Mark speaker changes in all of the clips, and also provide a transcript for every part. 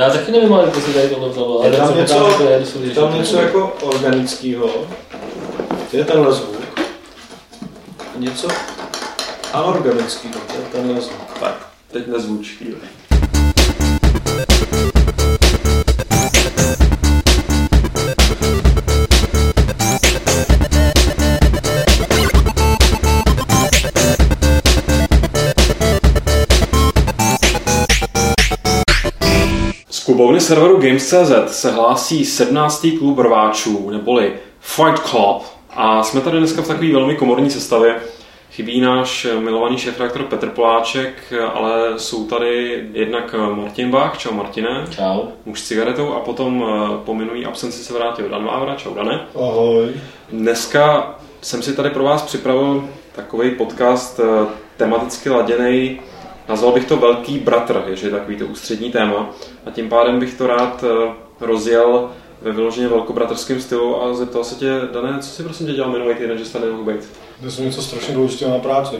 Speaker 1: Já taky nevím, ale to se tady tohle vzalo.
Speaker 2: Je
Speaker 1: Ale
Speaker 2: tam něco,
Speaker 1: že to jsou
Speaker 2: je tam něco
Speaker 1: to-
Speaker 2: jako organického. Je tenhle zvuk. Něco anorganického. To je tenhle zvuk.
Speaker 3: Tak, teď nezvuč klubovny serveru Games.cz se hlásí 17. klub rváčů, neboli Fight Club. A jsme tady dneska v takové velmi komorní sestavě. Chybí náš milovaný šéf-redaktor Petr Poláček, ale jsou tady jednak Martin Bach, čau Martine,
Speaker 1: Čau.
Speaker 3: muž s cigaretou, a potom eh, po minulý absenci se vrátil Dan Vávra, čau Dane.
Speaker 2: Ahoj.
Speaker 3: Dneska jsem si tady pro vás připravil takový podcast eh, tematicky laděný. Nazval bych to Velký bratr, že je takový to ústřední téma. A tím pádem bych to rád eh, rozjel ve vyloženě velkobratrském stylu a zeptal se tě, Dané, co jsi prosím tě dělal minulý týden, že jsi tady nemohl být?
Speaker 2: To jsem něco strašně důležitého na práci.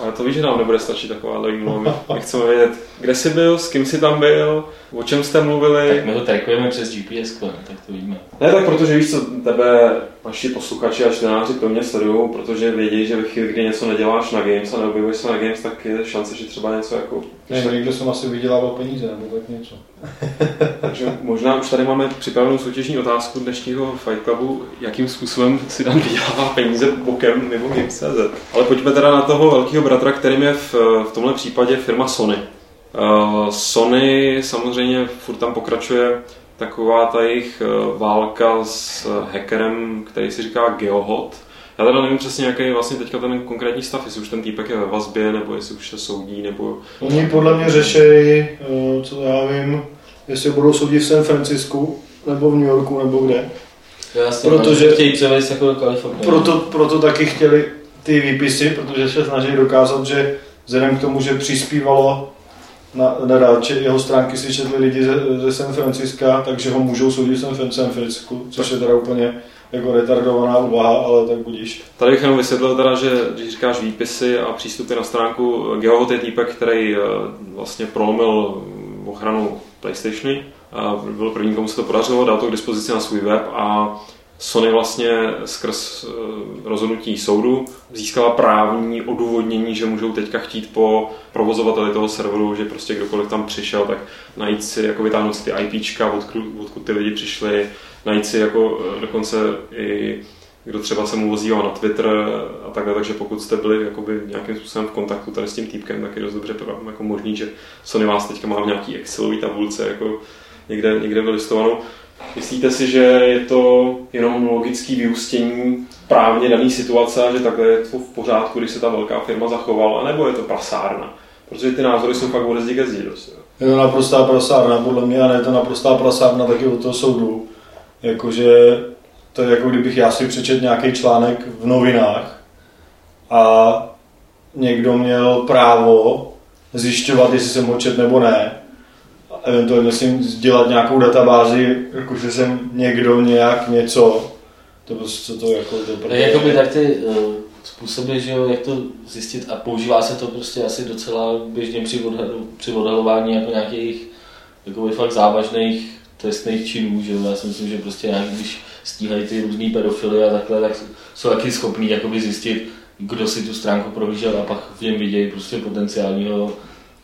Speaker 3: Ale to víš, že nám nebude stačit taková výmluva. My, my chceme vědět, kde jsi byl, s kým jsi tam byl, o čem jste mluvili.
Speaker 1: Tak my ho trackujeme přes GPS, ne? tak to víme.
Speaker 3: Ne, tak protože víš co, tebe naši posluchači a čtenáři pevně sledují, protože vědí, že ve chvíli, kdy něco neděláš na Games a neobjevuješ se na Games, tak je šance, že třeba něco jako...
Speaker 2: Ne, někde jsem asi vydělával peníze nebo tak něco.
Speaker 3: Takže možná už tady máme připravenou soutěžní otázku dnešního Fight Clubu, jakým způsobem si Dan vydělává peníze bokem mimo Games.cz. Ale pojďme teda na toho velkého bratra, kterým je v, v tomhle případě firma Sony. Uh, Sony samozřejmě furt tam pokračuje taková ta jejich eh, válka s hackerem, který si říká Geohot. Já teda nevím přesně, jaký je vlastně teďka ten konkrétní stav, jestli už ten týpek je ve vazbě, nebo jestli už se soudí, nebo...
Speaker 2: Oni podle mě řešejí, eh, co já vím, jestli budou soudit v San Francisku, nebo v New Yorku, nebo kde.
Speaker 1: Jasně,
Speaker 2: Protože-
Speaker 1: chtějí převést jako do Kalifornie.
Speaker 2: Proto, proto taky chtěli ty výpisy, protože se snaží dokázat, že vzhledem k tomu, že přispívalo na, na, na če- jeho stránky si četli lidi ze, ze San Francisca, takže ho můžou soudit v San, San Francisku, což je teda úplně jako retardovaná úvaha, ale tak budíš.
Speaker 3: Tady bych jenom vysvětlil teda, že když říkáš výpisy a přístupy na stránku, Geohot je týpek, který eh, vlastně prolomil ochranu PlayStationy. A byl první, komu se to podařilo, dal to k dispozici na svůj web a Sony vlastně skrz eh, rozhodnutí soudu získala právní odůvodnění, že můžou teďka chtít po provozovateli toho serveru, že prostě kdokoliv tam přišel, tak najít si, jako vytáhnout si ty IPčka, odkud, odkud ty lidi přišli, najít si jako eh, dokonce i kdo třeba se mu ozýval na Twitter a takhle, takže pokud jste byli jakoby nějakým způsobem v kontaktu tady s tím týpkem, tak je dost dobře jako možný, že Sony vás teďka má v nějaký Excelový tabulce jako někde, někde vylistovanou. Myslíte si, že je to jenom logický vyústění právně dané situace a že takhle je to v pořádku, když se ta velká firma zachovala, nebo je to prasárna? Protože ty názory jsou fakt zdi ke zdi jo.
Speaker 2: Je to naprostá prasárna, podle mě, a ne to naprostá prasárna taky od toho soudu. Jakože to je jako kdybych já si přečet nějaký článek v novinách a někdo měl právo zjišťovat, jestli jsem ho čet nebo ne. A eventuálně s ním dělat nějakou databázi, jakože jsem někdo nějak něco. To prostě to jako... To
Speaker 1: Tak jakoby tak ty uh, způsoby, že jo, jak to zjistit a používá se to prostě asi docela běžně při, odhadu, při odhalování jako nějakých jakoby fakt závažných trestných činů, že jo. Já si myslím, že prostě nějak, když stíhají ty různý pedofily a takhle, tak jsou taky schopní jakoby zjistit, kdo si tu stránku prohlížel a pak v něm vidějí prostě potenciálního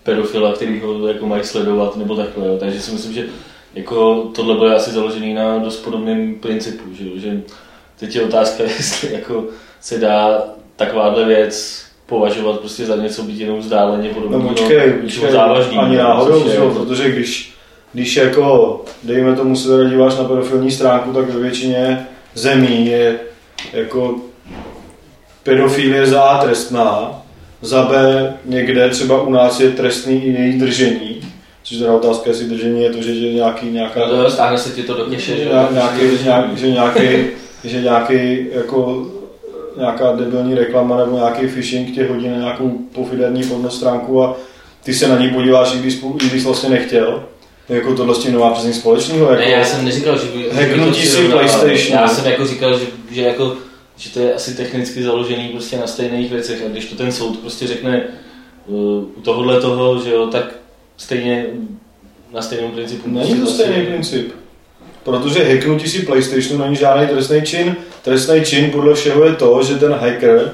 Speaker 1: pedofila, který ho jako mají sledovat nebo takhle. Jo. Takže si myslím, že jako tohle bude asi založený na dost podobném principu, že, jo. že teď je otázka, jestli jako se dá takováhle věc považovat prostě za něco být jenom vzdáleně
Speaker 2: No
Speaker 1: podobného
Speaker 2: počkej,
Speaker 1: něčemu
Speaker 2: počkej,
Speaker 1: závažného,
Speaker 2: ani náhodou,
Speaker 1: jako-
Speaker 2: protože když, když jako, dejme tomu, se teda díváš na pedofilní stránku, tak ve většině zemí je jako pedofilie za A trestná, za B někde třeba u nás je trestný i její držení, což teda otázka, jestli držení je to, že je nějaký, nějaká,
Speaker 1: No to stáhne se ti to do keše, že jo.
Speaker 2: Ně- nějaký, nějak, že nějaký, že nějaký jako nějaká debilní reklama nebo nějaký phishing tě hodí na nějakou pofiderní porno stránku a ty se na ní podíváš, i když, i když vlastně nechtěl. Jako tohle s tím nemá přesně nic společného. Jako,
Speaker 1: Ne, já jsem neříkal, že by...
Speaker 2: Hacknutí
Speaker 1: to
Speaker 2: si. PlayStation.
Speaker 1: Já jsem jako říkal, že, že jako že to je asi technicky založený prostě na stejných věcech a když to ten soud prostě řekne uh, u tohohle toho, že jo, tak stejně na stejném principu.
Speaker 2: Není to
Speaker 1: Prostě
Speaker 2: stejný princip. Protože hacknutí si PlayStationu není žádný trestný čin. Trestný čin podle všeho je to, že ten hacker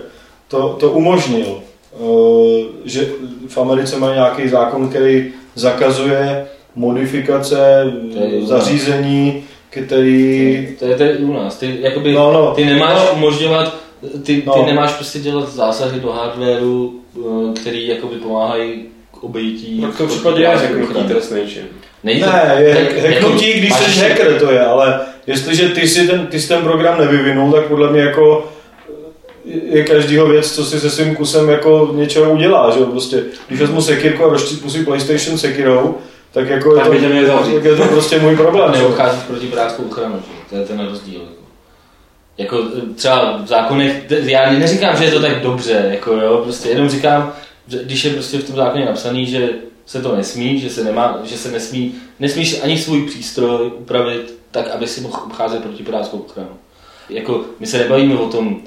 Speaker 2: to, to umožnil. Eh, Že v Americe mají nějaký zákon, který zakazuje modifikace zařízení, který...
Speaker 1: To je, to je i u nás. Ty, jakoby,
Speaker 2: No, no.
Speaker 1: ty nemáš
Speaker 2: No.
Speaker 1: umožňovat, ty, ty
Speaker 2: No.
Speaker 1: nemáš prostě dělat zásahy do hardwareu, eh, který jakoby pomáhají k obejití.
Speaker 3: Tak v tom případě je hacknutí trestný čin.
Speaker 1: Není to,
Speaker 2: Ne, je hacknutí, když jsi hacker, to je, ale jestliže ty si ten, ty jsi ten program nevyvinul, tak podle mě jako je každýho věc, co si se svým kusem jako něčeho udělá, že jo, prostě, když vezmu sekirku a rozštípnu si PlayStation sekirou, tak jako
Speaker 3: Tak
Speaker 2: je, to,
Speaker 3: zavřít.
Speaker 2: tak je to prostě můj problém,
Speaker 1: neobcházíš proti pirátskou ochranu, to je ten rozdíl. Jako. Jako třeba v zákonech, já neříkám, že je to tak dobře, jako jo, prostě jenom říkám, že když je prostě v tom zákoně napsaný, že se to nesmí, že se, nemá, že se nesmí, nesmíš ani svůj přístroj upravit tak, aby si mohl obcházet proti pirátskou ochranu. Jako, my se nebavíme o tom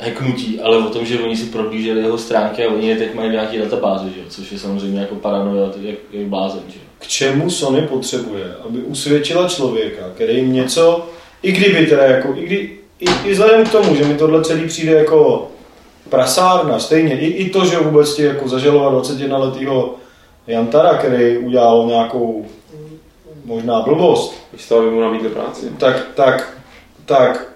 Speaker 1: hacknutí, ale o tom, že oni si prohlíželi jeho stránky a oni je teď mají nějaký databázi, že? což je samozřejmě jako paranoia, jak, jak blázen. Že?
Speaker 2: K čemu Sony potřebuje, aby usvědčila člověka, který jim něco, i kdyby teda jako, i, kdy, i, i vzhledem k tomu, že mi tohle celý přijde jako prasárna, stejně, i, i to, že vůbec ti jako zažalovat 21 letýho Jantara, který udělal nějakou možná blbost,
Speaker 3: toho, aby mu nabídli práci.
Speaker 2: tak, tak, tak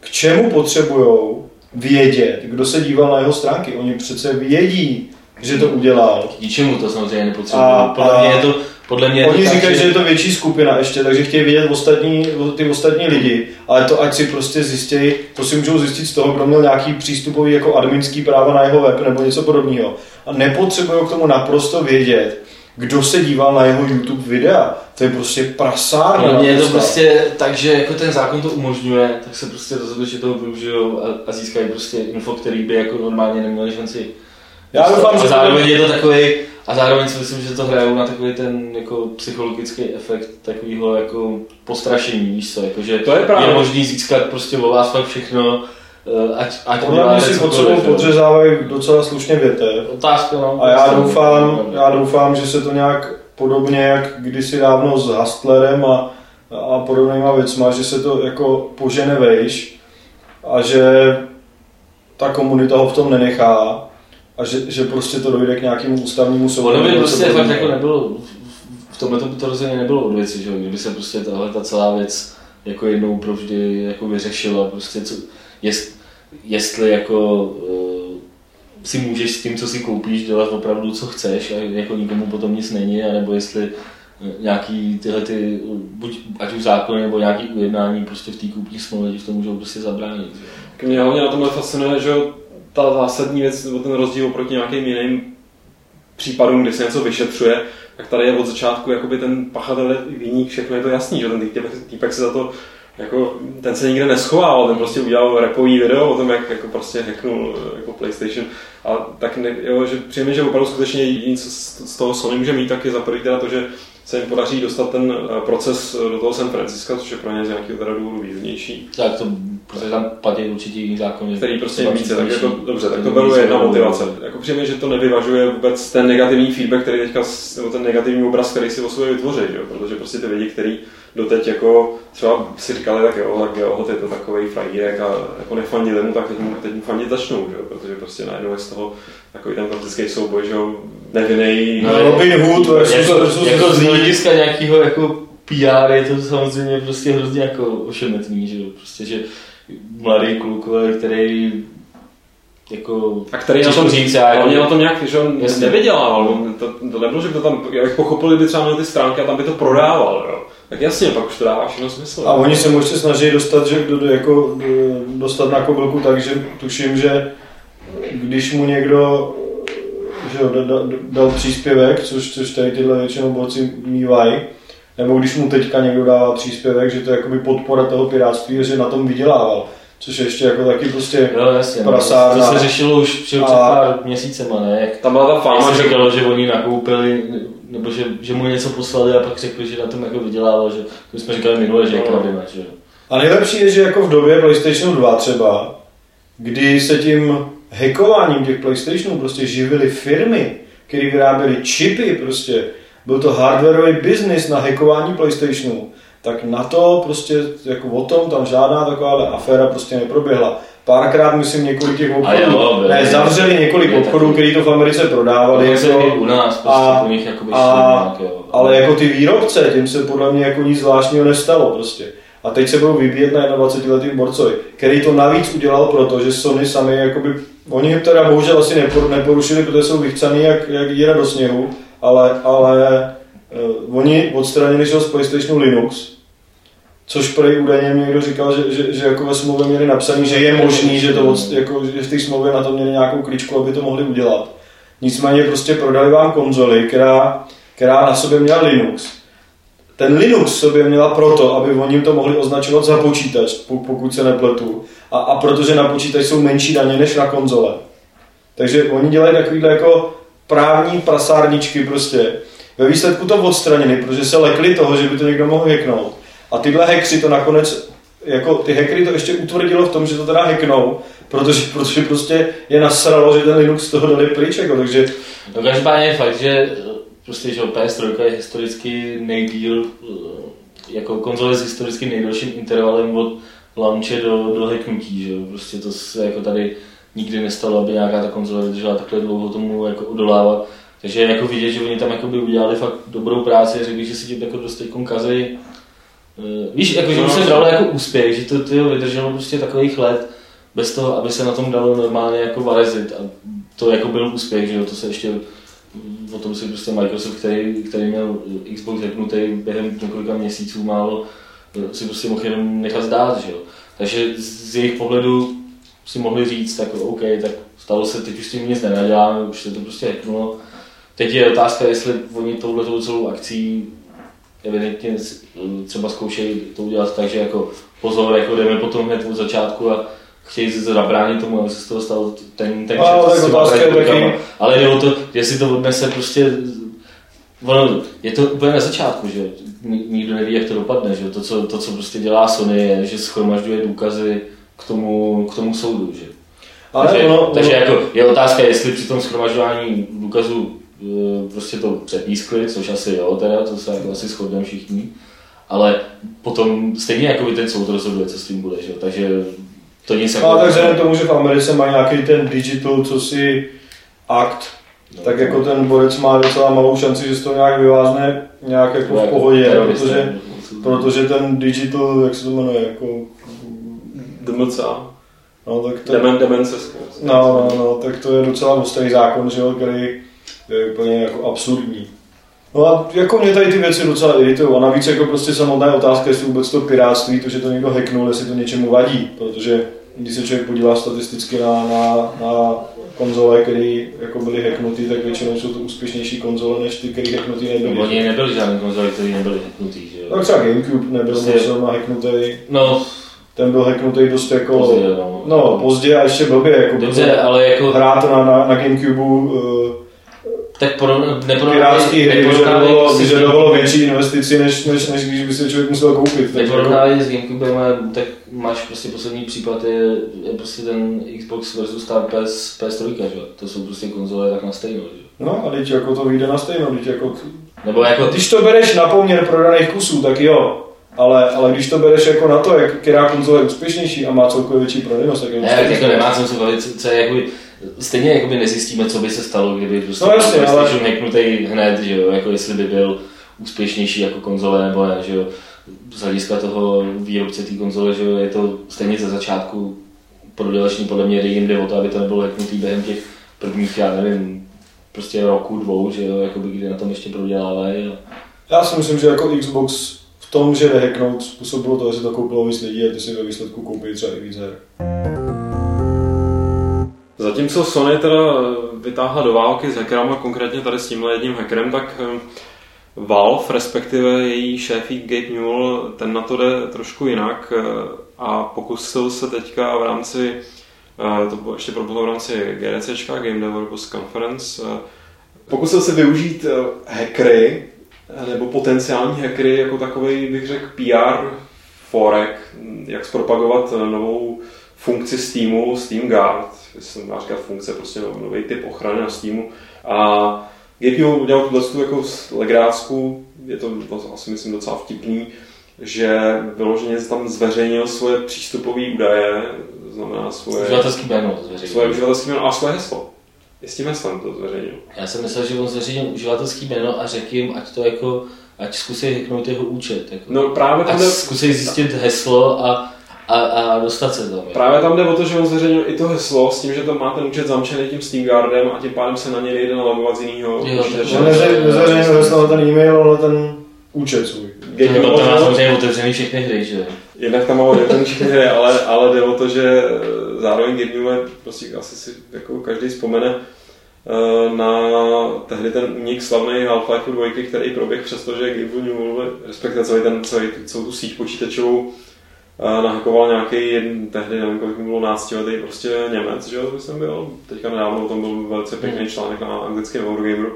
Speaker 2: k čemu potřebujou vědět, kdo se díval na jeho stránky? Oni přece vědí, že to udělal.
Speaker 1: K ničemu to samozřejmě nepotřebuje.
Speaker 2: A-
Speaker 1: podle mě je to, podle mě je to
Speaker 2: Oni říkají, že je to větší skupina ještě, takže chtějí vidět ostatní, ty ostatní lidi, ale to ať si prostě zjistějí, to si můžou zjistit z toho, kdo měl nějaký přístupový jako adminský práva na jeho web nebo něco podobného. A nepotřebují k tomu naprosto vědět, kdo se díval na jeho YouTube videa. To je prostě prasárna.
Speaker 1: Mě je to prostě tak, že jako ten zákon to umožňuje, tak se prostě rozhodli, že toho využijou a, a získají prostě info, který by jako normálně neměli šanci.
Speaker 2: Já doufám,
Speaker 1: a
Speaker 2: že to
Speaker 1: zároveň je to takový, a zároveň si myslím, že to hrajou na takový ten jako psychologický efekt takového jako postrašení, víš co, jako, že
Speaker 3: To je právě.
Speaker 1: je možný získat prostě o vás fakt všechno, eh, ať, ať
Speaker 2: podle mě si pod sebou podřezávají docela slušně větev.
Speaker 1: Otázka, no.
Speaker 2: A já
Speaker 1: prostě,
Speaker 2: doufám, já doufám, že se to nějak podobně jak kdysi dávno s Hustlerem a, a podobnýma věcma, že se to jako požene vejš a že ta komunita ho v tom nenechá a že, že prostě to dojde k nějakému ústavnímu soudu.
Speaker 1: Ono by prostě fakt jako nebylo, v tomhle by to rozhodně nebylo od věci, že jo? kdyby se prostě tahle ta celá věc jako jednou provždy jako vyřešila, prostě co, jest, jestli jako uh, si můžeš s tím, co si koupíš, dělat opravdu, co chceš a jako nikomu potom nic není, anebo jestli eh, nějaký tyhle ty, buď ať už zákony nebo nějaký ujednání prostě v té kupní smlouvě v tom můžou prostě zabránit. Že?
Speaker 3: Mě hlavně na tomhle fascinuje, že jo, ta zásadní věc, nebo ten rozdíl oproti nějakým jiným případům, kdy se něco vyšetřuje, tak tady je od začátku jakoby ten pachatel je viník, všechno je to jasný, že ten týpek, týpek se za to jako, ten se nikde neschoval, ten prostě udělal repový video o tom, jak jako prostě hacknul jako PlayStation. A tak ne, jo, že přijeme, že opravdu skutečně jediný, co z z toho Sony může mít, tak je za prvý teda to, že se jim podaří dostat ten eh, proces do toho San Francisca, což je pro ně z nějakého teda důvodu výhodnější.
Speaker 1: Tak to, protože tam platí určitě jiný zákony.
Speaker 3: který prostě je více, takže to,
Speaker 1: přísnější.
Speaker 3: dobře, tak to beru jedna
Speaker 1: nebo-
Speaker 3: motivace. Jako přijeme, že to nevyvažuje vůbec ten negativní feedback, který teďka, nebo ten negativní obraz, který si o sobě vytvoří, jo? protože prostě ty lidi, kteří doteď jako třeba si říkali, tak jo, tak jo, je to takový fragírek a jako nefandili mu, tak teď mu, teď mu fandit začnou, že jo? protože prostě najednou je z toho takový ten klasický souboj, že jo, nevinný,
Speaker 1: No,
Speaker 2: Robin Hood versus,
Speaker 1: jako, jako z hlediska nějakého jako PR je to samozřejmě prostě hrozně jako ošemetný, že jo, prostě, že mladý kluk, který jako
Speaker 3: A který na tom,
Speaker 1: říct, já
Speaker 3: on
Speaker 1: jako,
Speaker 3: na tom nějak, že on nevydělával, on to, to nebylo, že by to tam, jak pochopili by třeba měl ty stránky a tam by to prodával, jo. Tak jasně, pak už to dává všechno smysl.
Speaker 2: A oni se možná snaží dostat, že, do, do, jako, do- dostat na kobylku tak, že tuším, že když mu někdo že jo, da- da- dal příspěvek, což, což tady tyhle většinou borci mývají, nebo když mu teďka někdo dává příspěvek, že to je jakoby podpora toho pirátství, že na tom vydělával. Což je ještě jako taky prostě
Speaker 1: Jo, jasně, no,
Speaker 2: prasárna.
Speaker 1: to se řešilo už před
Speaker 2: A-
Speaker 1: pár měsícema, ne? Jak
Speaker 3: Tam byla ta
Speaker 1: Fáma,
Speaker 3: že
Speaker 1: říkalo, že oni nakoupili, nebo že, že mu něco poslali a pak řekli, že na tom jako vydělával, že to jsme říkali minule, že je
Speaker 3: No.
Speaker 1: kradena, že.
Speaker 2: A nejlepší je, že jako v době PlayStationu 2 třeba, kdy se tím hackováním těch PlayStationů prostě živily firmy, které vyráběly čipy prostě byl to hardwareový business na hackování PlayStationu, tak na to prostě jako o tom tam žádná taková aféra prostě neproběhla. Párkrát, myslím, několik těch obchodů,
Speaker 1: jo, byli-
Speaker 2: ne, zavřeli několik
Speaker 1: byli
Speaker 2: obchodů, který to v Americe prodávali. Jako-
Speaker 1: u nás, prostě
Speaker 2: a-
Speaker 1: po nich jakoby
Speaker 2: a-
Speaker 1: šli nějak, jo.
Speaker 2: ale jako ty výrobce, tím se podle mě jako nic zvláštního nestalo prostě. A teď se budou vybíjet na 21 letým borcovi, který to navíc udělal proto, že Sony sami jakoby, oni teda bohužel asi nepor, neporušili, protože jsou vychcaný jak, jak díra do sněhu, ale, ale uh, oni odstranili z PlayStationu Linux, což prej údajně mi někdo říkal, že, že, že jako ve smlouvě měli napsaný, že je možný, že, to jako, že v té smlouvě na to měli nějakou kličku, aby to mohli udělat. Nicméně prostě prodali vám konzoli, která, která na sobě měla Linux. Ten Linux sobě měla proto, aby oni to mohli označovat za počítač, po- pokud se nepletu. A, a protože na počítač jsou menší daně než na konzole. Takže oni dělají takovýhle jako právní prasárničky prostě. Ve výsledku to odstranili, protože se lekli toho, že by to někdo mohl hacknout. A tyhle hackři to nakonec, jako ty hackery to ještě utvrdilo v tom, že to teda hacknou, protože, protože prostě je nasralo, že ten Linux z toho dali pryč, jako, takže
Speaker 1: No každopádně fakt, že eh, prostě, že jo, PS3 je historicky nejdíl, eh, jako konzole s historicky nejdelším intervalem od launche do, do hacknutí, že. Prostě to se jako tady nikdy nestalo, aby nějaká ta konzole vydržela takhle dlouho tomu jako odolávat. Takže jako vidět, že oni tam jako by udělali fakt dobrou práci, řekli, že si tím jako dost teď. Eh, Víš, jako, že už se bralo jako úspěch, že to tyjo, vydrželo prostě takových let, bez toho, aby se na tom dalo normálně jako varezit. A to jako byl úspěch, že jo, to se ještě o tom si prostě Microsoft, který, který měl Xbox hacknutý během několika měsíců málo, si prostě mohl jenom nechat zdát, že jo. Takže z jejich pohledu si mohli říct, tak OK, tak stalo se, teď už s tím nic nenaděláme, už se to prostě hacknulo. Teď je otázka, jestli oni touhletou celou akcí evidentně třeba zkoušejí to udělat tak, že jako pozor, jako jdeme potom hned od začátku a chtějí se zabránit tomu, aby se z toho stal ten, ten
Speaker 2: No, je
Speaker 1: trajkůkama.
Speaker 2: taky-
Speaker 1: Ale jde o to, jestli to odnese prostě Ono, je to úplně na začátku, že Ni- nikdo neví, jak to dopadne, že to, co, to, co prostě dělá Sony, je, že schromažďuje důkazy k tomu, k tomu soudu, že
Speaker 2: ale
Speaker 1: takže,
Speaker 2: ono,
Speaker 1: takže
Speaker 2: ono,
Speaker 1: jako je otázka, jestli při tom schromažďování důkazů prostě to přepískli, což asi jo, teda, to se jako asi shodneme všichni, ale potom stejně jako by ten soud rozhoduje, co s tím bude, že? jo, takže to nic jako...
Speaker 2: ale tak vzhledem tomu, že v Americe má nějaký ten digital, co si akt,
Speaker 1: No,
Speaker 2: tak jako ten borec má docela malou šanci, že se to nějak vyvázne nějak jako v
Speaker 1: jako
Speaker 2: pohodě,
Speaker 1: terorista,
Speaker 2: protože, protože ten digital, jak se to jmenuje, jako,
Speaker 3: DMCA.
Speaker 2: no tak to,
Speaker 3: Demen, demence.
Speaker 2: no, no, no, tak to je docela ostrý zákon, že jo, který je úplně jako absurdní. No a jako mě tady ty věci docela iritují a navíc jako prostě samotná otázka, jestli vůbec to piráctví, to, že to někdo hacknul, jestli to něčemu vadí, protože když se člověk podívá statisticky na, na, na konzole, které jako byly hacknutý, tak většinou jsou to úspěšnější konzole, než ty, které hacknutý
Speaker 1: No,
Speaker 2: nebyly.
Speaker 1: oni nebyli žádný konzoli, který nebyli hacknutý, že jo.
Speaker 2: Tak třeba Gamecube nebyl
Speaker 1: Prostě-
Speaker 2: zrovna hacknutý,
Speaker 1: No,
Speaker 2: ten byl hacknutý dost jako...
Speaker 1: pozdě, no.
Speaker 2: No, pozdě a ještě blbě, jako
Speaker 1: Dobře, ale jako...
Speaker 2: hrát na, na, na Gamecube uh,
Speaker 1: Tak
Speaker 2: pirátský hry vyžadovalo, vyžadovalo větší investici, než, než, než když by si člověk musel koupit. Jako-
Speaker 1: Neporovnávej s Gamecubem, ale tak máš prostě poslední případ je, je prostě ten Xbox versus ta PS, PS3, že? To jsou prostě konzole tak na stejno, že?
Speaker 2: No a teď jako to vyjde na stejno, teď jako...
Speaker 1: Nebo jako
Speaker 2: Když to bereš na poměr prodaných kusů, tak jo. Ale, ale když to bereš jako na to, jak, která konzole je úspěšnější a má celkově větší prodejnost, tak je to
Speaker 1: Ne, tak jako nemá co se bavit, co, je jakoby, stejně jakoby nezjistíme, co by se stalo, kdyby prostě
Speaker 2: No jasně, ale-
Speaker 1: PlayStation hacknutý hned, že jo, jako jestli by byl úspěšnější jako konzole nebo ne, že jo. Z hlediska toho výrobce té konzole, že jo, je to stejně ze začátku prodělečný, podle mě jim jde o to, aby to nebylo hacknutý během těch prvních, já nevím, prostě roku, dvou, že jo, jakoby kdy na tom ještě prodělávají. A...
Speaker 2: Já si myslím, že jako Xbox v tom, že jde hacknout, způsobilo to, že to koupilo víc lidí a ty si ve výsledku koupí třeba i víc her.
Speaker 3: Zatímco Sony teda vytáhla do války s hackerama, konkrétně tady s tímhle jedním hackerem, tak eh, Valve, respektive její šéfík Gabe Newell, ten na to jde trošku jinak eh, a pokusil se teďka v rámci, eh, to bylo ještě proběhlo v rámci GDC, Game Developers Conference, eh, pokusil se využít eh, hackery, eh, nebo potenciální hackery jako takový, bych řekl, PR forek, jak zpropagovat eh, novou funkci Steamu, Steam Guard, jestli se dá říkat funkce, prostě nový typ ochrany na Steamu. A GPU udělal tuhle tu jako legrácku, je to, asi myslím docela vtipný, že vyloženě tam zveřejnil svoje přístupové údaje, to znamená svoje...
Speaker 1: Uživatelský jméno zveřejnil.
Speaker 3: Svoje uživatelské jméno a svoje heslo. Je s tím heslem to zveřejnil.
Speaker 1: Já jsem myslel, že on zveřejnil uživatelský jméno a řekl jim, ať to jako, ať zkusí hacknout jeho účet. Jako.
Speaker 3: No právě tam
Speaker 1: ať zkusí zjistit heslo a, a, a dostat se tam.
Speaker 3: právě tam jde o to, že on zveřejnil i to heslo s tím, že tam má ten účet zamčený tím SteamGuardem a tím pádem se na něj nejde nalogovat z jiného.
Speaker 2: On nezveřejnil heslo na ten e-mail, ale ten účet svůj.
Speaker 1: No, to má
Speaker 3: možná-
Speaker 1: samozřejmě otevřený všechny hry, že?
Speaker 3: Jednak tam má otevřený všechny hry, ale, ale jde o to, že eh, zároveň je, prostě asi si jako každý vzpomene eh, na tehdy ten únik slavný Half-Life 2, který proběh přesto, že Gabe Newell, respektive celý ten, celý, celou tu síť počítačovou nahakoval nějaký jeden, tehdy nevím, kolik mu bylo náctiletý prostě Němec, že jo, to jsem byl, teďka nedávno o tom byl velice pěkný článek na anglickém Eurogameru.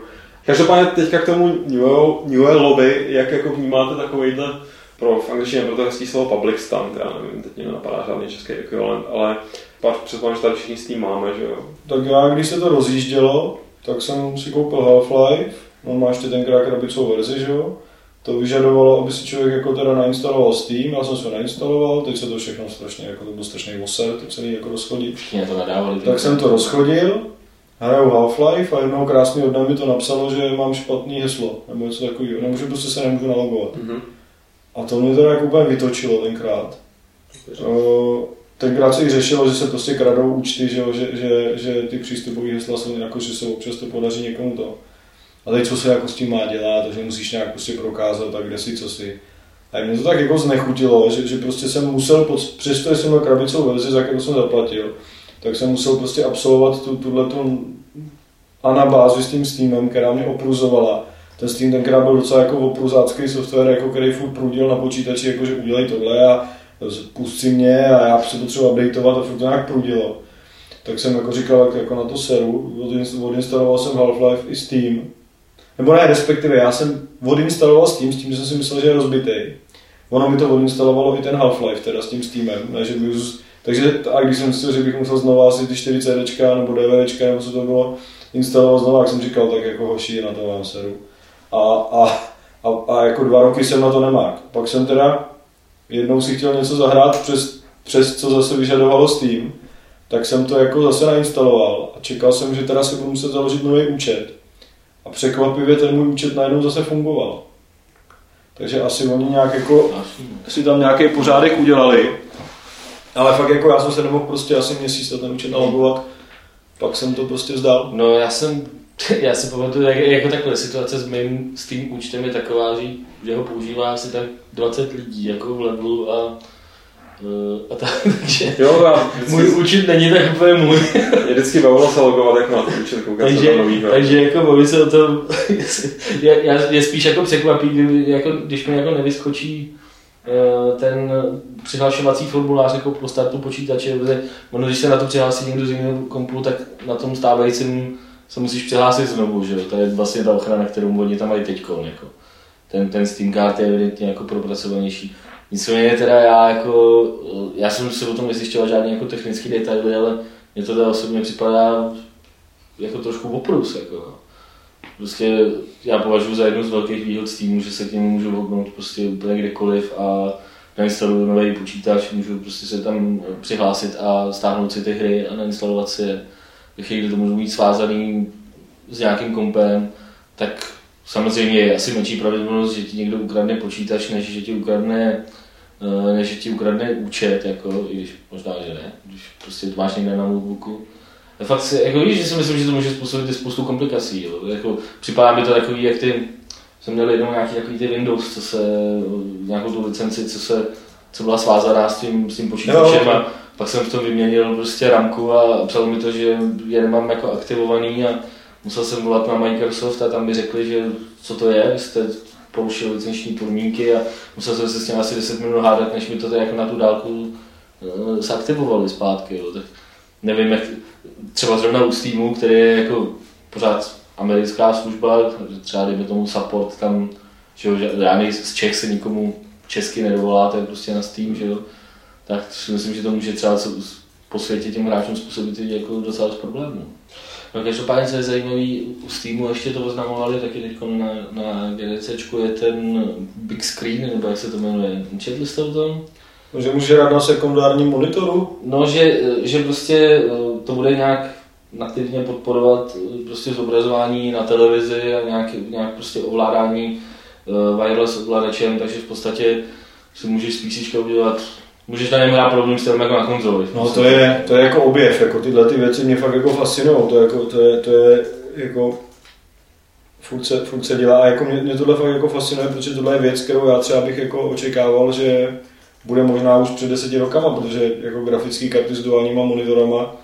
Speaker 3: Každopádně teďka k tomu Newell, Newellovi, jak jako vnímáte takovýhle pro v angličtině pro to hezký slovo public stand, já nevím, teď mě nenapadá žádný český ekvivalent, ale pak předpokládám, že tady všichni s tím máme, že jo.
Speaker 2: Tak já, když se to rozjíždělo, tak jsem si koupil Half-Life, on má ještě tenkrát krabicovou verzi, že jo. To vyžadovalo, aby si člověk jako teda nainstaloval Steam, já jsem si ho nainstaloval, teď se to všechno strašně, jako to byl strašný voser, to celý jako rozchodit.
Speaker 1: To nadávali.
Speaker 2: Tak jsem to rozchodil, hraju Half-Life a jednoho krásného dne mi to napsalo, že mám špatný heslo, nebo něco takového, nemůžu, prostě se nemůžu nalogovat.
Speaker 3: Mhm.
Speaker 2: A to mě teda jako úplně vytočilo tenkrát. O, tenkrát se i řešilo, že se prostě kradou účty, že, jo, že, že, že ty přístupové hesla jsou jako, že se občas to podaří někomu to. A teď co se jako s tím má dělat, že musíš nějak prostě prokázat, tak kde si, co si. A mě to tak jako znechutilo, že, že prostě jsem musel, pod- přesto jsem měl krabicovou verzi, za kterou jsem zaplatil, tak jsem musel prostě absolvovat tu, tuhle tu anabázi s tím Steamem, která mě opruzovala. Ten Steam tenkrát byl docela jako opruzácký software, jako který furt prudil na počítači, jako že udělej tohle a pust mě a já se potřebuji updateovat a furt to nějak prudilo. Tak jsem jako říkal, jak jako na to seru, odinst- odinstaloval jsem Half-Life i Steam. Nebo ne, respektive já jsem odinstaloval Steam s tím, že jsem si myslel, že je rozbitý. Ono mi to odinstalovalo i ten Half-Life, teda s tím Steamem, ne, že zus- takže a když jsem si že bych musel znovu asi ty 4 CDčka nebo DVDčka nebo co to bylo instalovat znovu, jak jsem říkal, tak jako hoší na to mám seru. A, a, a, a, jako dva roky jsem na to nemák. Pak jsem teda jednou si chtěl něco zahrát přes, přes co zase vyžadovalo Steam, tak jsem to jako zase nainstaloval a čekal jsem, že teda si budu muset založit nový účet. A překvapivě ten můj účet najednou zase fungoval. Takže asi oni nějak jako si tam nějaký pořádek udělali. Ale fakt jako já jsem se nemohl prostě asi měsíc na ten účet nalogovat, pak jsem to prostě vzdal.
Speaker 1: No já jsem, já si pamatuju, jak, jako takhle situace s mým s tím účtem je taková, že, že ho používá asi tak 20 lidí jako v levelu a, a tak, takže
Speaker 3: Jo, já
Speaker 1: můj
Speaker 3: vždycky,
Speaker 1: účet není tak úplně můj.
Speaker 3: mě vždycky bavilo se logovat, jak na ten účet koukat se
Speaker 1: takže,
Speaker 3: novýho.
Speaker 1: takže jako bavit se o tom, já, já, je spíš jako překvapí, kdy, jako, když mi jako nevyskočí eh, ten přihlašovací formulář jako pro startu počítače, protože ono, když se na to přihlásí někdo z jiného kompu, tak na tom stávajícím se musíš přihlásit znovu, že jo? To je vlastně ta ochrana, kterou oni tam mají teď. Jako. Ten, ten Steam card je evidentně jako propracovanější. Nicméně teda já jako, já jsem si o tom nezjišťoval žádný jako technický detaily, ale mně to teda osobně připadá jako trošku oprus. Jako. no. Prostě já považuji za jednu z velkých výhod Steamu, že se k němu můžu vognout prostě úplně kdekoliv a nainstaluju nový počítač, můžu prostě se tam přihlásit a stáhnout si ty hry a nainstalovat si je. Ve chvíli, to můžu mít svázaný s nějakým kompem, tak samozřejmě je asi menší pravděpodobnost, že ti někdo ukradne počítač, než že ti ukradne eh, než že ti ukradne účet, jako, i když možná, že ne, když prostě to máš někde na notebooku. A fakt si, jako víš, že si myslím, že to může způsobit i spoustu komplikací. Jo. Jako, připadá mi to takový, jak ty, jsem měl jednou nějaký takový ty Windows, co se, nějakou tu licenci, co se, co byla svázaná s tím, s tím počítačem
Speaker 2: Jo.
Speaker 1: a pak jsem v tom vyměnil prostě ramku a psal mi to, že je nemám jako aktivovaný a musel jsem volat na Microsoft a tam mi řekli, že co to je, jste porušil licenční podmínky a musel jsem se s tím asi 10 minut hádat, než mi to jako na tu dálku eh, zaktivovali zpátky. Jo. Tak nevím, jak třeba zrovna u Steamu, který je jako pořád americká služba, třeba dejme tomu support tam, že jo, žádný z Čech se nikomu česky nedovolá, to je prostě na Steam, že jo, tak si myslím, že to může třeba po světě těm hráčům způsobit jako docela dost problémů. No každopádně, co je zajímavý, u Steamu ještě to oznamovali taky teď na, na GDCčku je ten big screen, nebo jak se to jmenuje. Četli jste o tom?
Speaker 2: No, že může hrát na sekundárním monitoru?
Speaker 1: No, že, že prostě eh, to bude nějak nativně podporovat eh, prostě zobrazování na televizi a nějak, nějak prostě ovládání uh, wireless ovladačem, takže v podstatě si můžeš z PC udělat Můžeš na něm hrát podobným stylem jako na konzoli.
Speaker 2: No to je, to je jako objev, jako tyhle ty věci mě fakt jako fascinují, to, jako, to, je, to je jako furt se, furt se dělá a jako mě, mě tohle fakt jako fascinuje, protože tohle je věc, kterou já třeba bych jako očekával, že bude možná už před deseti rokama, protože jako grafické karty s duálníma monitorama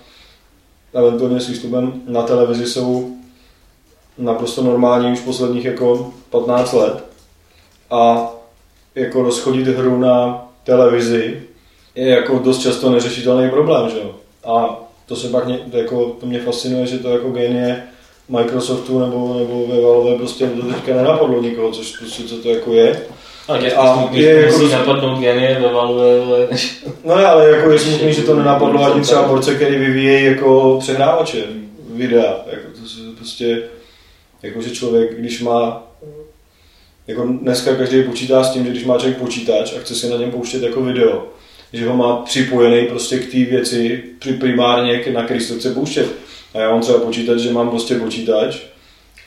Speaker 2: eventuálně s výstupem na televizi jsou naprosto normální už posledních jako 15 let. A jako rozchodit hru na televizi je jako dost často neřešitelný problém, že jo. A to se pak mě, to jako, to mě fascinuje, že to jako genie Microsoftu nebo, nebo ve Valve prostě do teďka nenapadlo nikoho, což prostě co to jako je.
Speaker 1: A je, a je jako dost... napadnout genie ve Valve, ale...
Speaker 2: No ale jako je smutný, že to nenapadlo ani třeba borce, který vyvíjejí jako přehrávače videa. Jako to se prostě, jako že člověk, když má jako dneska každý počítá s tím, že když má člověk počítač a chce si na něm pouštět jako video, že ho má připojený prostě k té věci primárně, na který se chce pouštět. A já mám třeba počítač, že mám prostě počítač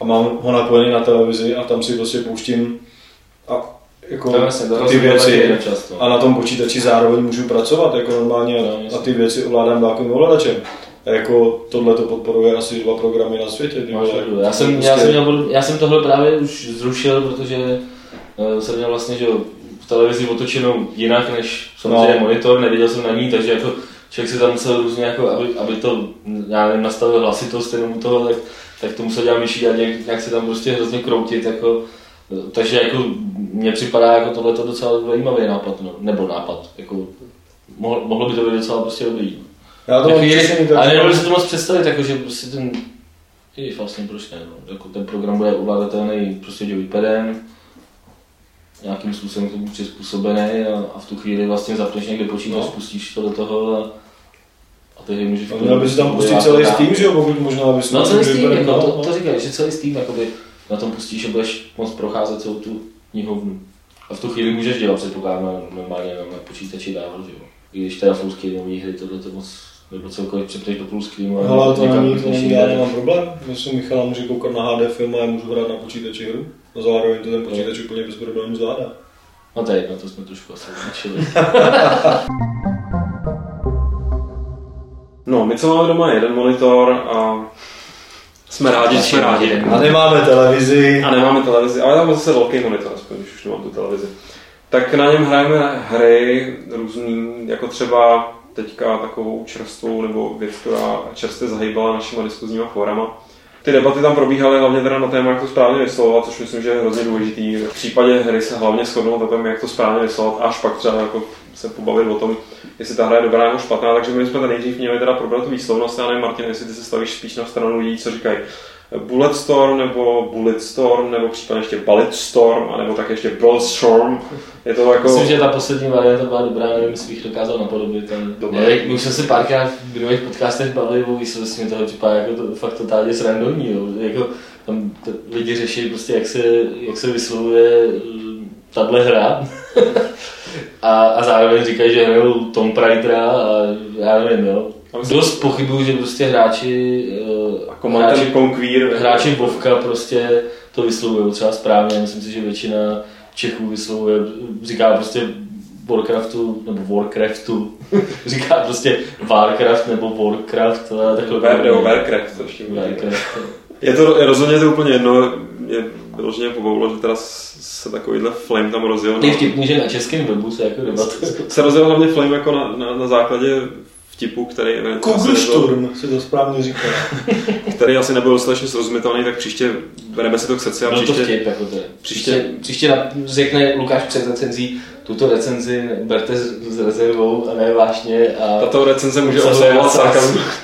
Speaker 2: a mám ho napojený na televizi a tam si prostě pouštím a jako
Speaker 1: no,
Speaker 2: ty věci a na tom počítači zároveň můžu pracovat jako normálně no, a ty věci ovládám dálkovým ovladačem. A jako tohle to podporuje asi dva programy na světě.
Speaker 1: Já, jsem, prostě... já, jsem měl, já jsem tohle právě už zrušil, protože uh, jsem měl vlastně, že televizi otočenou jinak než samozřejmě no. monitor, neviděl jsem na ní, takže jako člověk si tam musel různě, jako, aby, aby to, já nevím, nastavil hlasitost jenom u toho, tak, tak to musel dělat myší a nějak, nějak se tam prostě hrozně kroutit, jako, takže jako mně připadá jako tohle docela zajímavý nápad, no, nebo nápad, jako mohlo, mohlo by to být docela prostě dobrý.
Speaker 2: Já to
Speaker 1: je, tak ale nedovedu si to moc představit, jako, že prostě ten, i vlastně proč ne, no, jako ten program bude ovládatelný prostě joypadem, nějakým způsobem k tomu přizpůsobený a, a, v tu chvíli vlastně zapneš někde počítač, no. spustíš to do toho a, a teď můžeš...
Speaker 2: No, měl by si tam pustit celý Steam, že jo, pokud možná bys...
Speaker 1: No celý Steam, jako, to, to říkáš, že celý Steam, jakoby, na tom pustíš a budeš moc procházet celou tu knihovnu. A v tu chvíli můžeš dělat, předpokládám, normálně na počítači dál, že jo. I když teda full screenové hry, tohle to moc nebo celkově přepneš do full screenu.
Speaker 2: Ale to není, to není, já nemám problém. Myslím, Michala může koukat na HD film a já můžu hrát na počítači hru. A zároveň to ten počítač no. úplně bez problémů zvládá.
Speaker 1: No to je jedno, to jsme trošku asi učili.
Speaker 3: no, my co máme doma jeden monitor a jsme rádi, že jsme rádi.
Speaker 2: A nemáme televizi.
Speaker 3: A nemáme televizi, ale máme zase velký monitor, aspoň když už nemám tu televizi. Tak na něm hrajeme hry různý, jako třeba teďka takovou čerstvou nebo věc, která čerstvě zahýbala našima diskuzníma fórama. Ty debaty tam probíhaly hlavně teda na téma, jak to správně vyslovovat, což myslím, že je hrozně důležitý. V případě hry se hlavně shodnout na tom, jak to správně vyslovovat, až pak třeba jako se pobavit o tom, jestli ta hra je dobrá nebo špatná. Takže my jsme tady nejdřív měli teda probrat tu výslovnost. Já nevím, Martin, jestli ty se stavíš spíš na stranu lidí, co říkají Bulletstorm nebo Bulletstorm nebo případně ještě Bulletstorm a nebo tak ještě Bulletstorm. Je to jako...
Speaker 1: Myslím, že ta poslední varianta byla dobrá, nevím, jestli bych dokázal napodobit. Ale... My už jsme se párkrát v druhých podcastech bavili o výslednosti, mi toho připadá jako to, fakt totálně srandovní. Jo. Jako, tam to, lidi řeší prostě, jak se, jak se vyslovuje eh, tahle hra. a, a zároveň říkají, že hrajou Tom Pridera a já nevím, jo. Dost pochybuju, že prostě hráči,
Speaker 3: jako hráči, Conquer,
Speaker 1: hráči Vovka prostě to vyslovují třeba správně. Myslím si, že většina Čechů vyslovuje, říká prostě Warcraftu, nebo Warcraftu, říká prostě Warcraft nebo Warcraft, ale takhle.
Speaker 3: War, nebo Warcraft, to ještě Warcraft. Je to je rozhodně to úplně jedno, je vyloženě pobavilo, že teda se takovýhle flame tam rozjel.
Speaker 1: Je vtipný, že na českém webu se jako debatuje.
Speaker 3: Se rozjel hlavně flame jako na, na, na základě vtipu, který...
Speaker 2: Kugelšturm se to správně říká.
Speaker 3: který asi nebyl dostatečně srozumitelný, tak příště bereme si to k srdci a
Speaker 1: příště... to vtip, jako to je. Příště, příště, příště řekne Lukáš před recenzí, tuto recenzi berte s, s rezervou a ne vážně. A
Speaker 3: Tato recenze může obsahovat sarkazm.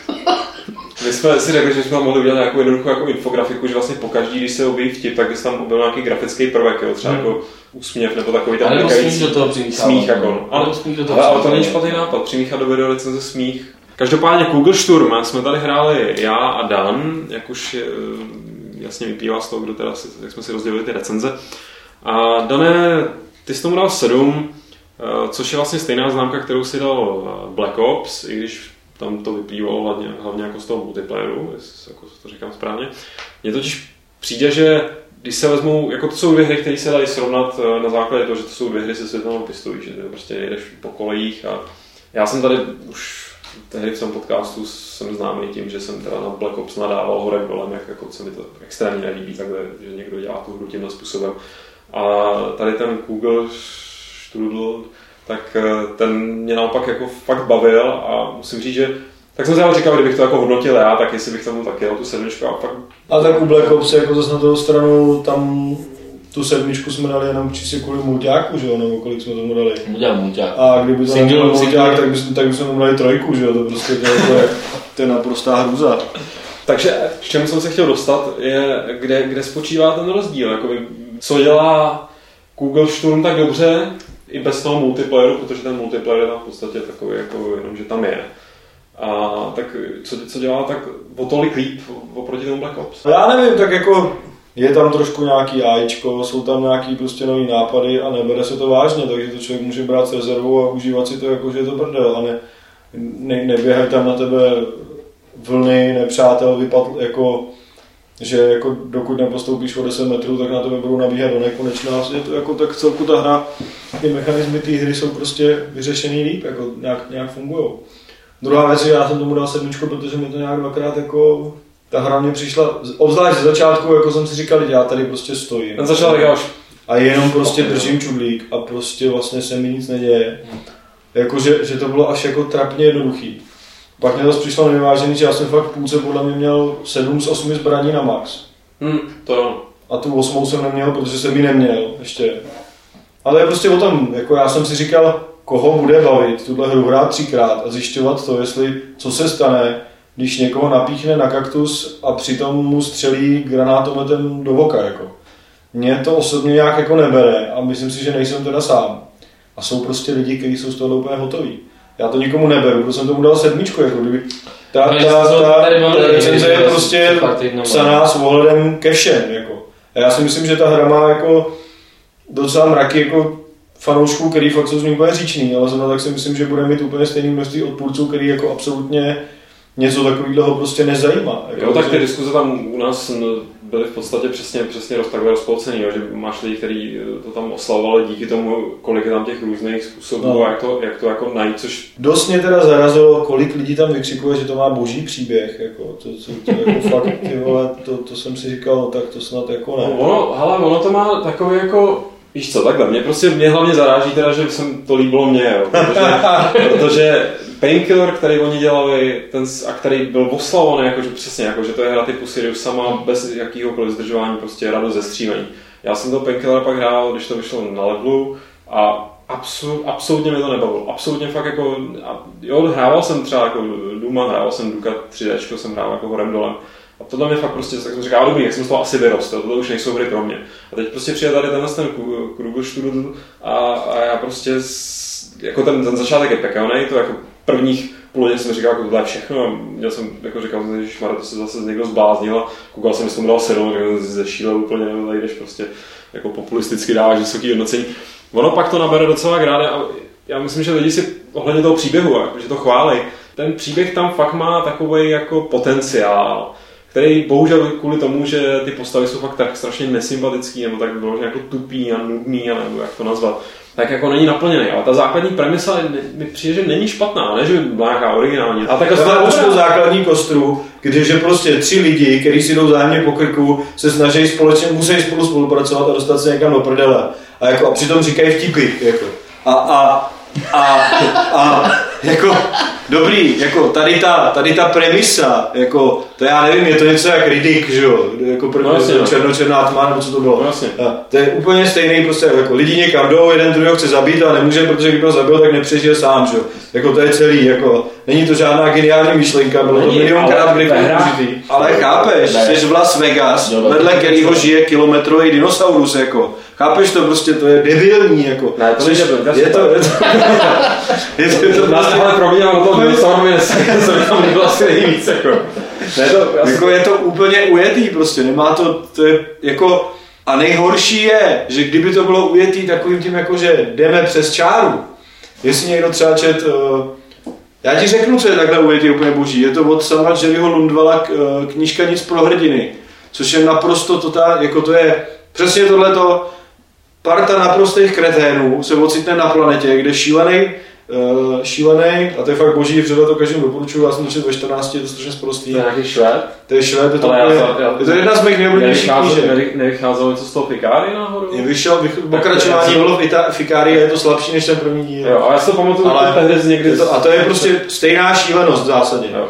Speaker 3: My jsme si řekli, že jsme mohli udělat nějakou jednoduchou jako infografiku, že vlastně pokaždý, když se objeví vtip, tak tam objevil nějaký grafický prvek, jo, třeba hmm. jako úsměv nebo takový
Speaker 1: ten smích do toho
Speaker 3: Smích jako, no. ale,
Speaker 1: smích do toho
Speaker 3: ale, ale, to není špatný nápad, přimíchat do video recenze smích. Každopádně Google Sturm jsme tady hráli já a Dan, jak už je, jasně vyplývá z toho, kdo teda, jak jsme si rozdělili ty recenze. A Dané, ty jsi tomu dal 7, eh, což je vlastně stejná známka, kterou si dal eh, Black Ops, i když tam to vyplývalo hlavně, hlavně jako z toho multiplayeru, jestli jako to říkám správně. Mně totiž přijde, že když se vezmou, jako to jsou dvě hry, které se dají srovnat eh, na základě toho, že to jsou dvě hry se světelnou pistolí, že prostě jdeš po kolejích a já jsem tady už tehdy v tom podcastu jsem známý tím, že jsem teda na Black Ops nadával horem dolem, jak jako se mi to extrémně nelíbí, takhle, že někdo dělá tu hru tímhle způsobem. A tady ten Google Strudel, tak eh, ten mě naopak jako fakt bavil a musím říct, že tak jsem si ale říkal, kdybych to jako hodnotil já, tak jestli bych tomu taky jel tu sedmičku a fakt...
Speaker 2: A tak u Black Ops jako zase na druhou stranu tam tu sedmičku jsme dali jenom čistě kvůli mulťáku, že jo, nebo kolik jsme tomu dali.
Speaker 1: Mulťák, mulťák.
Speaker 2: A kdyby to
Speaker 1: Single,
Speaker 2: nebyl mulťák, tak bychom, tak bychom tomu dali trojku, že jo, to prostě to, je- to, je, to je naprostá hruza.
Speaker 3: Takže k čemu jsem se chtěl dostat, je, kde, kde spočívá ten rozdíl. Jakoby, co dělá Google Sturm tak dobře, i bez toho multiplayeru, protože ten multiplayer je tam v podstatě takový, jako jenom, že tam je. A tak co, co dělá tak o tolik líp oproti tomu Black Ops?
Speaker 2: No já nevím, tak jako je tam trošku nějaký AIčko, jsou tam nějaký prostě nový nápady a nebere se to vážně, takže to člověk může brát s rezervou a užívat si to jako, že je to brdel a ne, ne, neběhají tam na tebe vlny nepřátel vypad, jako že jako dokud nepostoupíš o 10 metrů, tak na tebe budou nabíhat do nekonečna. Je to jako tak celku ta hra, ty mechanismy té hry jsou prostě vyřešený líp, jako nějak, nějak fungují. Druhá věc, je, já jsem tomu dal sedmičku, protože mi to nějak dvakrát jako ta hra mě přišla, obzvlášť ze začátku, jako jsem si říkal, já tady prostě stojím.
Speaker 3: Ten začal já už
Speaker 2: A jenom prostě držím čudlík a prostě vlastně se mi nic neděje. Jako, že, že to bylo až jako trapně jednoduchý. Pak mě zase přišlo nevyvážený, že já jsem fakt v půlce podle mě měl 7 z 8 zbraní na max.
Speaker 3: hm, to jo.
Speaker 2: A tu osmou jsem neměl, protože jsem ji neměl ještě. Ale je prostě o tom, jako já jsem si říkal, koho bude bavit tuhle hru hrát třikrát a zjišťovat to, jestli, co se stane, když někoho napíchne na kaktus a přitom mu střelí granátometem do voka. Jako. Mě to osobně nějak jako nebere a myslím si, že nejsem teda sám. A jsou prostě lidi, kteří jsou z toho úplně hotoví. Já to nikomu neberu, protože jsem tomu dal sedmičku, jako kdyby ta,
Speaker 1: No,
Speaker 2: ta, ta, ta
Speaker 1: máme,
Speaker 2: recenze je prostě psaná s ohledem ke všem. Jako. A já si myslím, že ta hra má jako docela mraky jako fanoušků, který fakt jsou z ní úplně říční, ale zrovna tak si myslím, že bude mít úplně stejný množství odpůrců, který jako absolutně něco takového prostě nezajímá. Jako,
Speaker 3: Jo, tak ty diskuze tam u nás byly v podstatě přesně, přesně roz, takhle rozpolcený, jo, že máš lidi, kteří to tam oslavovali díky tomu, kolik je tam těch různých způsobů
Speaker 2: No.
Speaker 3: a jak to, jak to jako najít, což
Speaker 2: Dost mě teda zarazilo, kolik lidí tam vykřikuje, že to má boží příběh. Jako, to, to, to, jako fakt, ty vole, to, to, jsem si říkal, no, tak to snad jako ne.
Speaker 3: No, ono, hele, ono to má takový jako, víš co, takhle, mě prostě, mě hlavně zaráží teda, že jsem to líbilo mě, jo, protože, protože Painkiller, který oni dělali, ten, a který byl oslavovaný, jakože přesně, jako, že to je hra typu Sirius sama, bez jakýhokoliv zdržování, prostě radost ze střílení. Já jsem to Painkiller pak hrál, když to vyšlo na levelu a absol, absolutně mě to nebavilo. Absolutně fakt jako, a, jo, hrával jsem třeba jako Duma, hrával jsem Duka 3D, jsem hrál jako horem dolem. A tohle mě fakt prostě, tak jsem říkal, dobrý, jak jsem z toho asi vyrostl, tohle už nejsou hry pro mě. A teď prostě přijde tady tenhle ten Krugelstrudel a, a já prostě, jako ten, ten začátek je pekelný, to jako prvních půl hodin jsem říkal, jako tohle je všechno, měl jsem, jako říkal že to se zase někdo zbláznil a koukal jsem, jestli tomu dal sedm, tak zešílel úplně, tady jdeš prostě jako populisticky dáváš vysoký hodnocení. Ono pak to nabere docela gráde a já myslím, že lidi si ohledně toho příběhu, jako, že to chválí. Ten příběh tam fakt má takový jako potenciál, který bohužel kvůli tomu, že ty postavy jsou fakt tak strašně nesympatický, nebo tak bylo jako tupý a nudný, a nebo jak to nazvat, tak jako není naplněný. Ale ta základní premisa mi přijde, že není špatná, ne, že by byla nějaká originální. A tak
Speaker 2: To určitou základní kostru, když je prostě tři lidi, kteří si jdou zájemně po krku, se snaží společně, musí spolu spolupracovat a dostat se někam do prdele. A, jako, a přitom říkají vtipy. Jako. A, a, a, a, jako, dobrý, jako tady ta, tady ta premisa, jako, to já nevím, je to něco jak Riddick, že jo, jako první
Speaker 3: No no.
Speaker 2: černočerná tma, nebo co to bylo.
Speaker 3: No jasně.
Speaker 2: A to je úplně stejný, prostě jako lidi někam jdou, jeden druhého chce zabít, ale nemůže, protože kdyby ho zabil, tak nepřežije sám, že jo. Jako to je celý, jako není to žádná geniální myšlenka, bylo to milionkrát použitý. Ale chápeš, jsi v Las Vegas, vedle kterého žije kilometrový dinosaurus, jako. Chápeš to prostě, to je debilní, jako.
Speaker 3: Ne, to není debilní, to je
Speaker 2: je to, je to, je to, je to,
Speaker 3: Nás tohle probíhá na tom Brainstormě, se mi tam líbilo asi nejvíc, jako. Ne, to,
Speaker 2: jako je to úplně ujetý prostě, nemá to, to je jako, a nejhorší je, že kdyby to bylo ujetý takovým tím, jako že jdeme přes čáru, jestli někdo třeba čet, uh, já ti řeknu, co je takhle ujetý úplně boží, je to od sama Jerryho Lundvala uh, knížka Nic pro hrdiny, což je naprosto totál, jako to je přesně tohleto, parta naprostých kreténů se ocitne na planetě, kde šílený Uh, šílený, a to je fakt boží, vřele to každému doporučuju, já jsem to ve 14, je to strašně sprostý.
Speaker 3: To je nějaký švéd?
Speaker 2: To je švéd, je to,
Speaker 3: Ale já to- já-
Speaker 2: je to jedna z mých nejoblíbenějších knížek.
Speaker 3: Nevycházelo, něco z toho Pikáry náhodou?
Speaker 2: Je vyšel, vych, pokračování bylo v Ita- Fikárii, je to slabší než ten první díl.
Speaker 3: Jo, a já to pamatuju
Speaker 2: Ale
Speaker 3: ale tehdy někdy...
Speaker 2: Je to, a to je prostě stejná šílenost v zásadě.
Speaker 3: Jo.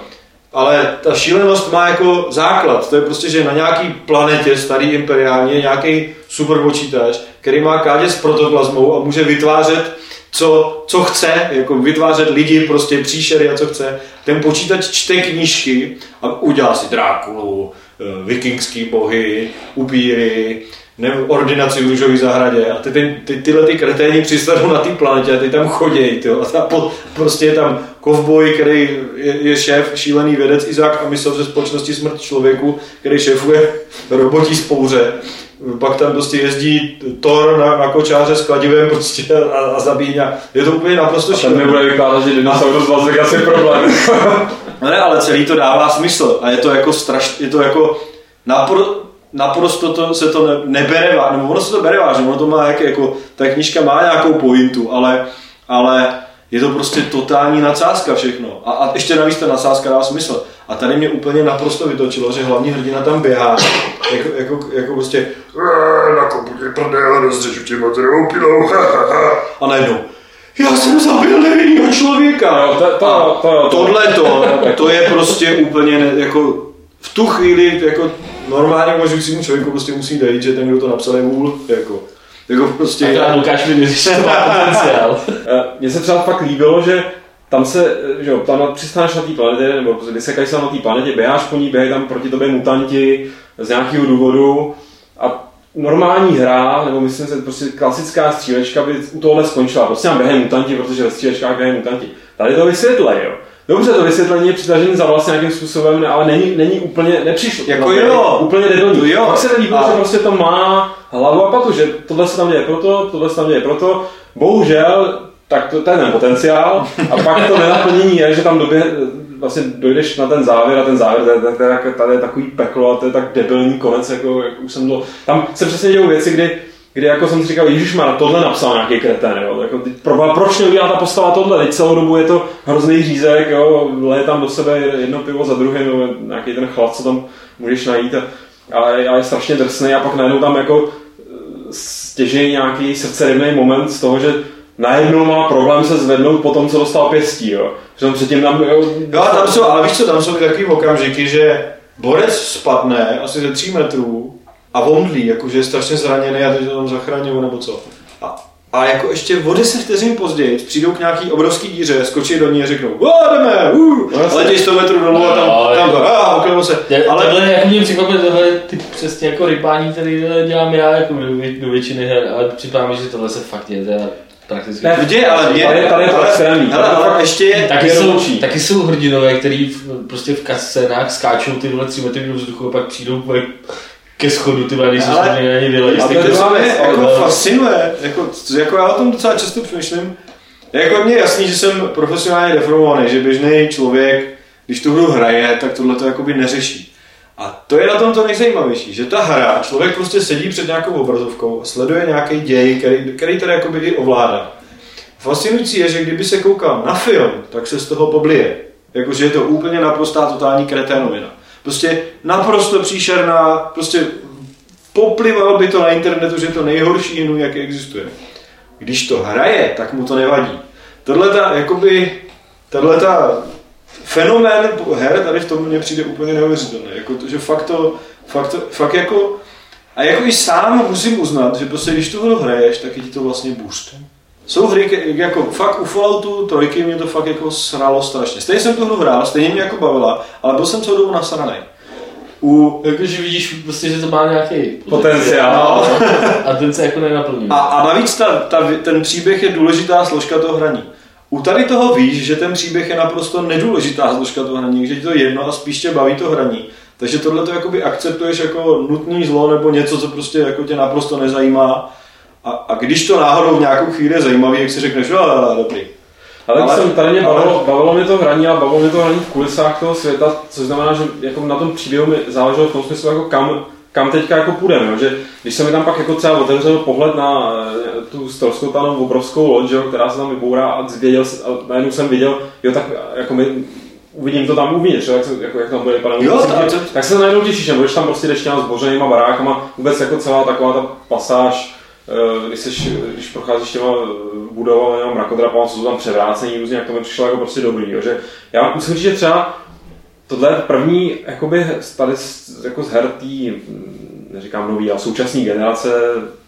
Speaker 2: Ale ta šílenost má jako základ. To je prostě, že na nějaký planetě starý imperiální je nějaký superpočítač, který má kádě s protoplazmou a může vytvářet co, co chce, jako vytvářet lidi, prostě příšery a co chce. Ten počítač čte knížky a udělá si Drákulu, eh, vikingský bohy, upíry, nebo ordinaci v růžové zahradě a ty, ty, ty, tyhle ty kreténi přistanou na té planetě a ty tam chodějí, tyjo. a ta, po, prostě je tam kovboj, který je, je, šéf, šílený vědec Izák a mysl ze společnosti Smrt člověku, který šéfuje robotí spouře. Pak tam prostě jezdí Thor na, na kočáře s kladivem prostě a, a zabíjí. a Je to úplně naprosto šílené.
Speaker 3: nebude vykládat, že dinosaurus Vegas je problém.
Speaker 2: No ne, ale celý to dává smysl a je to jako straš, je to jako napro, naprosto to, se to ne, nebere vážně, nebo ono se to bere vážně, ono to má jak, jako, ta knížka má nějakou pointu, ale, ale je to prostě totální nadsázka všechno. A, a ještě navíc ta nadsázka dá smysl. A tady mě úplně naprosto vytočilo, že hlavní hrdina tam běhá, jako, jako, jako prostě "Eee, na kopuně prdele, rozřeču tě motorovou pilou, ha, ha, ha." a najednou já jsem zabil nevinnýho člověka.
Speaker 3: Jo, to- to-
Speaker 2: A
Speaker 3: to- to-
Speaker 2: tohle to, to je prostě úplně ne, jako v tu chvíli jako normálně uvažujícímu člověku prostě musí dojít, že ten, kdo to napsal, je vůl. Jako, jako prostě...
Speaker 1: Tak to Lukáš mi to má potenciál.
Speaker 3: Eh, Mně se třeba fakt líbilo, že tam se, eh, že jo, tam na- přistáš na té planetě, nebo prostě vysekají se na té planetě, běháš po ní, běhají tam proti tobě mutanti z nějakého důvodu a normální hra, nebo myslím si, prostě klasická střílečka by u tohle skončila. Prostě tam běhají mutanti, protože ve střílečkách běhají mutanti. Tady to vysvětlej, jo. Dobře, to vysvětlení je přitažený za vlastně nějakým způsobem, ale není, není úplně, nepřišlo.
Speaker 2: Jako
Speaker 3: no,
Speaker 2: jo.
Speaker 3: Úplně debilní.
Speaker 2: To jo.
Speaker 3: Pak se líbilo,
Speaker 2: A-
Speaker 3: že prostě to má hlavu a patu, že tohle se tam děje proto, tohle se tam děje proto. Bohužel, tak to, to je ten potenciál. A pak to nenaplnění je, že tam době, vlastně dojdeš na ten závěr a ten závěr, to to to je, tady je takový peklo a to je tak debilní konec, jako, jak už jsem to, tam se přesně dějou věci, kdy kdy jako jsem si říkal, Ježíš má tohle napsal nějaký kretén, jo. Jako, pro, proč neudělá ta postava tohle? Teď celou dobu je to hrozný řízek, jo. leje tam do sebe jedno pivo za druhým, nebo nějaký ten chlad, co tam můžeš najít. A, a, a je strašně drsný a pak najednou tam jako stěží nějaký srdcerivný moment z toho, že najednou má problém se zvednout po tom, co dostal pěstí, jo. Že tam předtím tam, jo,
Speaker 2: Jo, a tam jsou, ale víš co, tam jsou takový okamžiky, že borec spadne asi ze 3 metrů a omdlí, jakože je strašně zraněný a teď to tam zachraňují nebo co. A, a jako ještě o 10 vteřin později přijdou k nějaký obrovský díře, skočí do ní a řeknou, "Ó, jdeme, uh,
Speaker 3: No
Speaker 2: letěj 100 metrů dolů a tam,
Speaker 1: Jo,
Speaker 2: tam to, a okolo se.
Speaker 1: Ale
Speaker 2: Ale
Speaker 1: tohle jak mě překvapuje, tohle je ty přesně jako rybání, který dělám já jako do, vě- do většiny her, ale připadá mi, že tohle se fakt děje teda prakticky.
Speaker 3: Ne,
Speaker 2: Vždy, ale mě,
Speaker 3: Tady- tady je to
Speaker 2: ale-
Speaker 3: extrémní.
Speaker 2: hele,
Speaker 3: Tady to
Speaker 2: ale
Speaker 3: fakt-
Speaker 2: ještě je,
Speaker 1: Taky
Speaker 3: je
Speaker 1: jsou, taky jsou hrdinové, který v, prostě v scénách skáčou ty vole tři metry do vzduchu a pak přijdou ke schodu, ty vole, když se
Speaker 2: Ale-
Speaker 1: schopni na ně vylezt.
Speaker 3: A
Speaker 1: ty
Speaker 3: to
Speaker 2: mě
Speaker 3: ale-
Speaker 2: jako fascinuje, jako, jako já o tom docela často přemýšlím, jako mně je jasný, že jsem profesionálně deformovaný, že běžný člověk, když tu hru hraje, tak tohle to jakoby neřeší. A to je na tom to nejzajímavější, že ta hra, člověk prostě sedí před nějakou obrazovkou a sleduje nějaký děj, který, který tady jakoby i ovládá. Fascinující je, že kdyby se koukal na film, tak se z toho poblije. Jakože je to úplně naprostá totální kreténovina. Prostě naprosto příšerná, prostě poplival by to na internetu, že to nejhorší hnu, jak existuje. Když to hraje, tak mu to nevadí. Tohle ta, jakoby, tahle ta fenomén her tady v tom mně přijde úplně neuvěřitelný. Jako to, že fakt to, fakt, to, fakt jako, a jako i sám musím uznat, že prostě když tu hru hraješ, tak je ti to vlastně boost. Jsou hry, jako fakt u Falloutu trojky mě to fakt jako sralo strašně. Stejně jsem tu hru hrál, stejně mě jako bavila, ale byl jsem celou dobu nasranej. U,
Speaker 1: Jakože vidíš prostě, že to má nějaký
Speaker 3: Potenciál.
Speaker 1: A ten se jako nenaplní.
Speaker 2: a, a navíc ta, ta, ten příběh je důležitá složka toho hraní. U tady toho víš, že ten příběh je naprosto nedůležitá složka toho hraní, že ti to je jedno a spíš tě baví to hraní. Takže tohle to jakoby akceptuješ jako nutný zlo nebo něco, co prostě jako tě naprosto nezajímá. A, a když to náhodou v nějakou chvíli je zajímavý, jak si řekneš, jo, dobrý.
Speaker 3: Ale, ale jsem tady mě
Speaker 2: ale-
Speaker 3: bavilo, bavilo mě to hraní a bavilo mě to hraní v kulisách toho světa, což znamená, že jako na tom příběhu mi záleželo v tom smyslu, jako kam, kam teďka jako půjdeme, jo? že když se mi tam pak jako třeba otevřel pohled na eh, tu stroskotanou obrovskou loď, že jo, která se tam vybourá a zvěděl, a najednou jsem viděl, jo tak jako my, uvidím to tam uvnitř, jak, se, jako, jak tam bude vypadat.
Speaker 2: Jo,
Speaker 3: Musím
Speaker 2: ta-
Speaker 3: říct, tak se najednou těšíš, nebo když tam prostě jdeš těma zbořenýma barákama, vůbec jako celá taková ta pasáž, eh, když, seš, když procházíš těma eh, budovami nebo mrakodrapama, co jsou tam převrácení různě, jak to mi přišlo jako prostě dobrý. Jo? Že já musím říct, že třeba tohle je první jakoby, tady jako z her tý, hm, neříkám nový, ale současné generace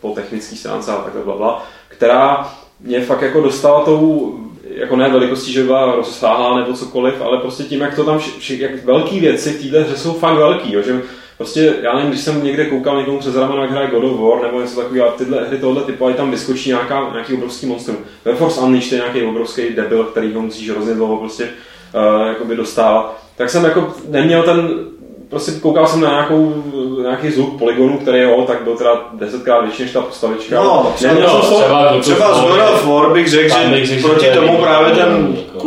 Speaker 3: po technické stránce a takhle bla, bla, která mě fakt jako dostala tou jako ne velikostí, že byla rozsáhlá nebo cokoliv, ale prostě tím, jak to tam, vši, jak velké věci v téhle hře jsou fakt velký, jo, že prostě, já nevím, když jsem někde koukal někomu přes rameno, jak hraje God of War nebo něco takového, a tyhle hry tohle typu, a tam vyskočí nějaká, nějaký obrovský monstrum. Ve Force Unleashed je nějaký obrovský debil, který ho musíš hrozně dlouho prostě uh, jakoby dostávat. Tak jsem jako neměl ten, prostě koukal jsem na nějakou, nějaký zvuk polygonu, který jo, tak byl teda desetkrát větší než ta postavička.
Speaker 2: No,
Speaker 3: neměl jsem
Speaker 1: třeba,
Speaker 2: Třeba z God of War bych řekl, že proti tomu právě ten
Speaker 1: jako.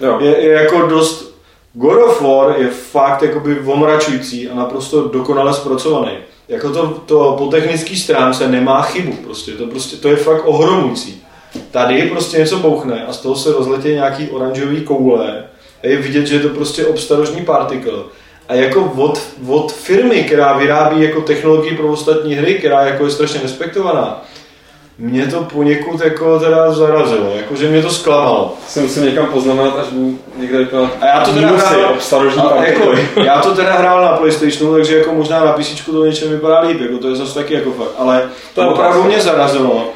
Speaker 3: Jo.
Speaker 2: je, je jako dost... God of War je fakt jakoby omračující a naprosto dokonale zpracovaný. Jako to, to po technické stránce nemá chybu prostě, to, prostě, to je fakt ohromující. Tady prostě něco bouchne a z toho se rozletí nějaký oranžový koule a je vidět, že je to prostě obstarožní partikl. A jako od, od firmy, která vyrábí jako technologii pro ostatní hry, která jako je strašně respektovaná, mě to poněkud jako teda zarazilo, jakože mě to zklamalo.
Speaker 3: Si musím někam poznamenat, až budu někde vypadat
Speaker 2: A já to teda hrál, a jako, já to teda hrál na Playstationu, takže jako možná na PC to něčem vypadá líp, jako to je zase taky jako fakt, ale
Speaker 3: To
Speaker 2: opravdu mě zarazilo,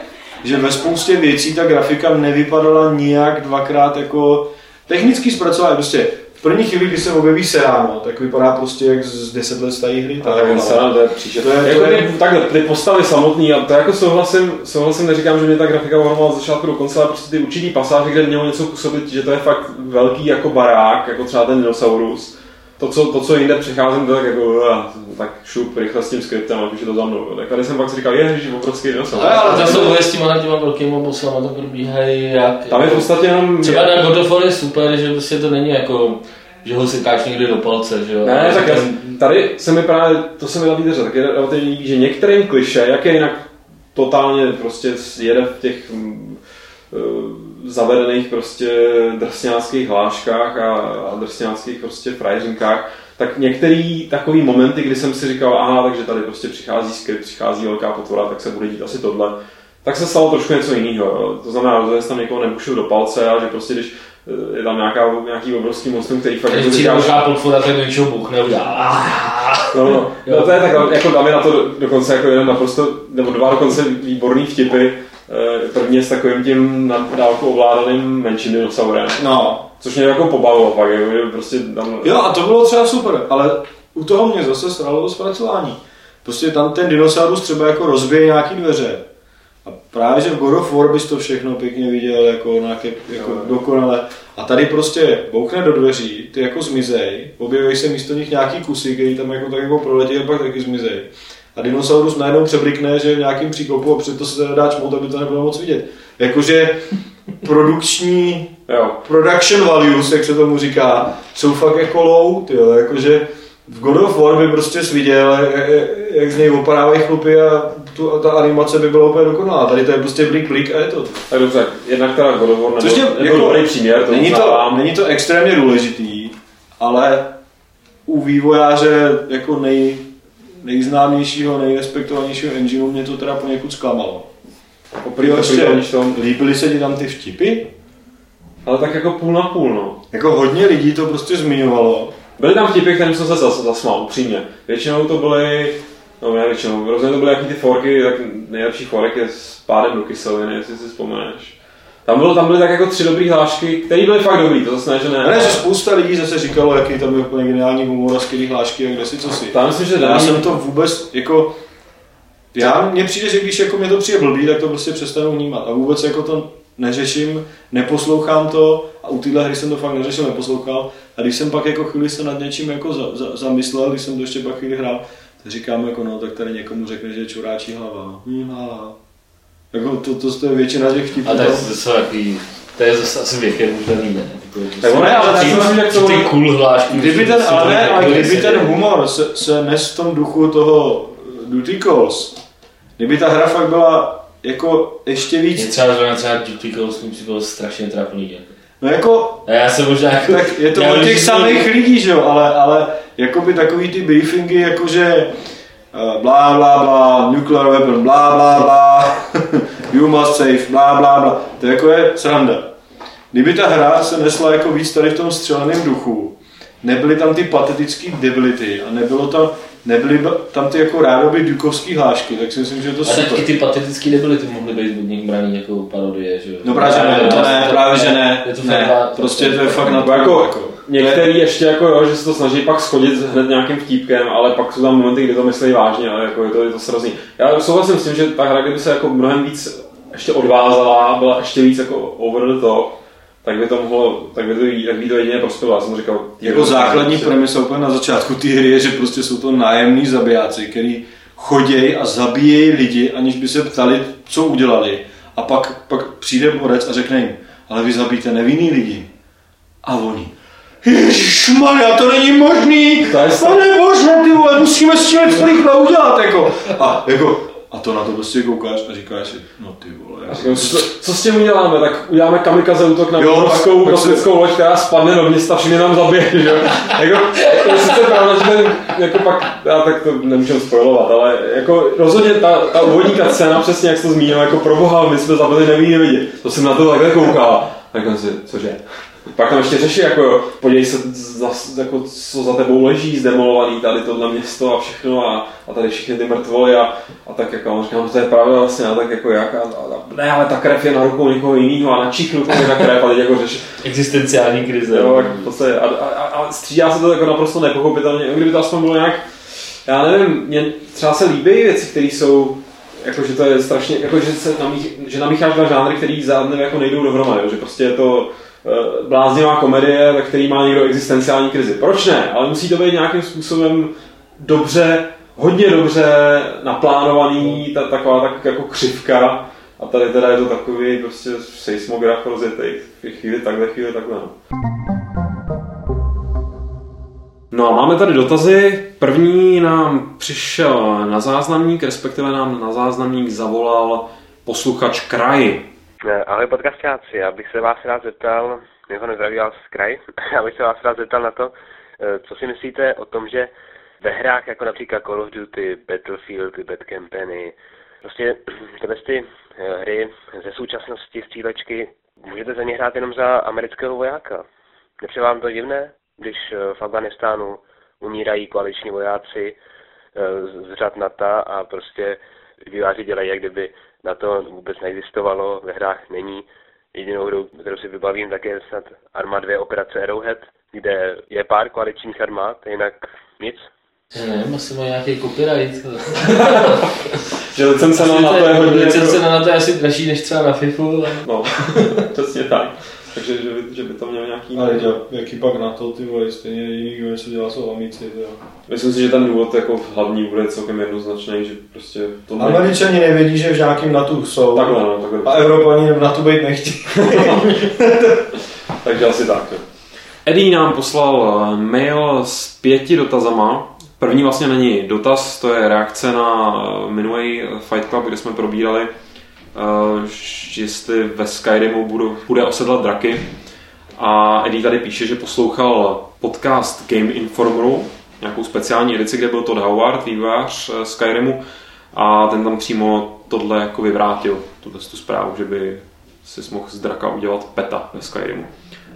Speaker 2: že ve spoustě věcí ta grafika nevypadala nijak dvakrát jako technický zpracování, prostě první chvíli, kdy se objeví Serano, tak vypadá prostě jak z 10 let staré hry.
Speaker 3: A tak
Speaker 2: ale-
Speaker 3: se to je příšet.
Speaker 2: To je- to
Speaker 3: jako
Speaker 2: je-
Speaker 3: ty, takhle, ty postavy samotný, a to jako souhlasím, souhlasím, neříkám, že mě ta grafika ohromovala z začátku do konce, ale prostě ty určitý pasáže, kde mělo něco působit, že to je fakt velký jako barák, jako třeba ten dinosaurus. To, co, to, co jinde přecházím, to tak jako, tak šup, rychle s tím skriptem, už je to za mnou. Tak tady jsem pak si říkal, ježiš, obrovský dinosaurus.
Speaker 1: Ale, ale to jsou s těma, těma velkýma bossama to probíhají jak...
Speaker 3: Tam je v podstatě jenom...
Speaker 1: Třeba na God of War je super, že prostě to není jako, že ho sekáš někdy do palce, že jo.
Speaker 3: Ne,
Speaker 1: Ale
Speaker 3: tak
Speaker 1: ten-
Speaker 3: tady se mi právě, to se mi na té hře taky relativně líbí, že některým kliše, jak je jinak totálně prostě jede v těch mm, eh, zavedených prostě drsňáckých hláškách a, a drsňáckých prostě frajeřinkách, tak některý takový momenty, kdy jsem si říkal, aha, takže tady prostě přichází skript, přichází velká potvora, tak se bude dít asi tohle, tak se stalo trošku něco jiného. To znamená, že tam někoho nebušil do palce a že prostě když eh, je tam nějaká, nějaký obrovský monstrum, který fakt
Speaker 1: Když
Speaker 3: jako
Speaker 1: přijde velká potvora, tak do něčeho buchne, udělá.
Speaker 3: No, no, no to je tak, jako dáme na to dokonce jako jeden naprosto, nebo dva dokonce výborný vtipy. Eh, První je s takovým tím na dálku ovládaným menším dinosaurem,
Speaker 2: No,
Speaker 3: což mě jako pobavilo pak, jako, že prostě tam...
Speaker 2: Jo, a to bylo třeba super, ale u toho mě zase sralo to zpracování. Prostě tam ten dinosaurus třeba jako rozbije nějaký dveře. A právě, že v God of War bys to všechno pěkně viděl jako, nějaké, jako
Speaker 3: Jo.
Speaker 2: dokonale. A tady prostě bouchne do dveří, ty jako zmizej, objeví se místo nich nějaký kusy, který tam jako tak jako proletí a pak taky zmizej. A dinosaurus najednou přeblikne, že je v nějakým příkopu a před to se dá čmout, aby to nebylo moc vidět. Jakože produkční
Speaker 3: Jo.
Speaker 2: production values, jak se tomu říká, jsou fakt jako low, tyjo, jakože v God of War by prostě viděl, jak, jak z něj opadávají chlupy a, tu, a ta animace by byla úplně dokonalá. Tady to je prostě blik, blik a je to.
Speaker 3: Tak dobře, jednak teda God of War
Speaker 2: Což
Speaker 3: nebyl,
Speaker 2: mě,
Speaker 3: nebyl dobrý příměr, to
Speaker 2: není, to, není to extrémně důležitý, ale u vývojáře jako nej, nejznámějšího, nejrespektovanějšího engineu mě to teda poněkud zklamalo.
Speaker 3: Poprvé
Speaker 2: Jo, ještě,
Speaker 3: tom,
Speaker 2: líbily se ti tam ty vtipy?
Speaker 3: ale tak jako půl na půl, no.
Speaker 2: Jako hodně lidí to prostě zmiňovalo.
Speaker 3: Byly tam vtipy, kterým jsem se zas, zasmál, upřímně. Většinou to byly, no ne většinou, rozhodně to byly jaký ty forky, tak nejlepší forek je s pádem do kyseliny, jestli si vzpomeneš. Tam, bylo, tam byly tak jako tři dobrý hlášky, které byly fakt dobrý, to zase ne, že ne.
Speaker 2: Ne, že spousta lidí zase říkalo, jaký tam byl úplně geniální humor a skvělý hlášky a kde si co si.
Speaker 3: Tam myslím, že
Speaker 2: Já
Speaker 3: Daný-
Speaker 2: jsem to vůbec jako... Já, mně přijde, že když jako mě to přijde blbý, tak to prostě přestanu vnímat. A vůbec jako to neřeším, neposlouchám to a u téhle hry jsem to fakt neřešil, neposlouchal. A když jsem pak jako chvíli se nad něčím jako za, za, zamyslel, když jsem to ještě pak chvíli hrál, tak říkám jako no, tak tady někomu řekne, že je čuráčí hlava. Hm, ha. Jako to, to, to, je většina těch vtipů.
Speaker 1: A to je zase takový, to je zase asi věkem už daný, ne?
Speaker 3: Tak ono je, ale já si myslím, že k
Speaker 1: že
Speaker 3: tomu-
Speaker 1: ty cool hlášky.
Speaker 2: Kdyby ten, ale,
Speaker 1: to
Speaker 2: ne, ale kdyby ten humor se, se nes v tom duchu toho Duty Calls, kdyby ta hra fakt byla jako ještě víc,
Speaker 1: třeba zrovna třeba Duty Calls mi připadalo strašně trápný. Jako.
Speaker 2: no jako,
Speaker 1: A já jsem možná jako...
Speaker 2: tak je to od těch samých lidí, že jo, ale, ale jakoby takový ty briefingy, jakože eh, blá, blá, blá, nuclear weapon, blá, blá, blá, you must save, blá, blá, blá, to jako je sranda. Kdyby ta hra se nesla jako víc tady v tom střeleném duchu, nebyly tam ty patetické debility a nebylo tam, nebyly tam ty jako rádoby dukovský hlášky, tak si myslím, že to
Speaker 1: A tak i ty patetické debility mohly být od nich braný jako parodie, že jo?
Speaker 2: No právě, že ne, to ne, právě, že ne,
Speaker 1: Je to
Speaker 2: ne,
Speaker 1: fakt-
Speaker 2: prostě to je fakt na to,
Speaker 3: jako,
Speaker 2: jako,
Speaker 3: Některý ještě jako jo, že se to snaží pak schodit hned nějakým vtípkem, ale pak jsou tam momenty, kdy to myslí vážně, ale jako je to, je to srozný. Já souhlasím s tím, že ta hra, kdyby se jako mnohem víc ještě odvázala, byla ještě víc jako over the top, tak by to mohlo, tak by to, tak by to jedině prospělo. Já jsem říkal,
Speaker 2: Jako základní premisa úplně na začátku té hry je, že prostě jsou to nájemní zabijáci, který chodějí a zabíjejí lidi, aniž by se ptali, co udělali. A pak, pak přijde borec a řekne jim, ale vy zabíjíte nevinný lidi. A oni, Ježišmarja, to není možný!
Speaker 3: To je
Speaker 2: Pane bože, ty vole, musíme s tím něco rychle udělat, jako. A, jako, a to na to prostě koukáš a říkáš si, no ty vole, já
Speaker 3: Co, co s tím uděláme? Tak uděláme kamikaze útok na obrovskou
Speaker 2: pak se-
Speaker 3: kosmickou loď, která spadne do města, všichni nám zabije, že jo? jako, to je sice pravda, že ten, jako pak, já tak to nemůžu spojovat, ale jako rozhodně ta, ta úvodní scéna, přesně jak jsi to zmínil, jako pro boha, my jsme zabili nevinný lidi, to jsem na to takhle koukal, tak jsem si, cože? Pak tam ještě řeší, jako jo, podívej se, za, jako, co za tebou leží, zdemolovaný tady tohle město a všechno a, a tady všechny ty mrtvoly a, a tak jako, on říkám, to je pravda vlastně, a tak jako jak, a, a, ne, ale ta krev je na rukou někoho jiného a na čichnu je ta krev a teď jako řeší,
Speaker 1: Existenciální krize.
Speaker 3: jo, jako v podstatě, a, a, a, střídá se to jako naprosto nepochopitelně, kdyby to aspoň bylo nějak, já nevím, mně třeba se líbí věci, které jsou jako, že to je strašně, jako, že, se namích, že namícháš dva žánry, který žádné jako nejdou dohromady, že prostě je to bláznivá komedie, ve který má někdo existenciální krizi. Proč ne? Ale musí to být nějakým způsobem dobře, hodně dobře naplánovaný, ta, taková tak jako křivka. A tady teda je to takový prostě seismograf rozjetý. Chvíli takhle, chvíli takhle. No. No a máme tady dotazy. První nám přišel na záznamník, respektive nám na záznamník zavolal posluchač Kraj.
Speaker 4: Ahoj podcastáci, já bych se vás rád zeptal, jeho nezdraví vás z kraj, já bych se vás rád zeptal na to, eh, co si myslíte o tom, že ve hrách jako například Call of Duty, Battlefield, Bad Company, prostě tyhle ty eh, hry ze současnosti střílečky, můžete za ně hrát jenom za amerického vojáka. Nepřijde vám to divné, když eh, v Afganistánu umírají koaliční vojáci z z řad NATO a prostě výváři dělají, jak kdyby na to vůbec neexistovalo, ve hrách není. Jedinou hru, kterou si vybavím, tak je snad Arma 2 operace Arrowhead, kde je pár koaličních armád, jinak nic.
Speaker 1: Já nevím, asi má nějaký copyright.
Speaker 3: Že licence na NATO je hodně...
Speaker 1: Licence na NATO je asi dražší než třeba na FIFU. ale-
Speaker 3: No, přesně tak. Takže že by, že by to měl nějaký...
Speaker 2: Ale děl, jaký pak na to, ty vole, stejně jediný, kdo něco dělá, jsou amici, to jo.
Speaker 3: Myslím si, že ten důvod jako hlavní bude celkem jednoznačný, že prostě to... ne-
Speaker 2: Američani nevědí, že v nějakým NATO jsou.
Speaker 3: Takhle, no, takhle.
Speaker 2: A Evropani v NATO být nechtějí.
Speaker 3: Takže asi tak. jo. Eddie nám poslal eh, mail s pěti dotazama. První vlastně není dotaz, to je reakce na eh, minulý Fight Club, kde jsme probírali, eh, jestli ve Skyrimu budu, bude osedlat draky. A Eddie tady píše, že poslouchal podcast Game Informeru, nějakou speciální edici, kde byl Todd Howard, vývojář eh, Skyrimu, a ten tam přímo tohle jako vyvrátil, tuhle tu zprávu, že by si mohl z draka udělat peta ve Skyrimu.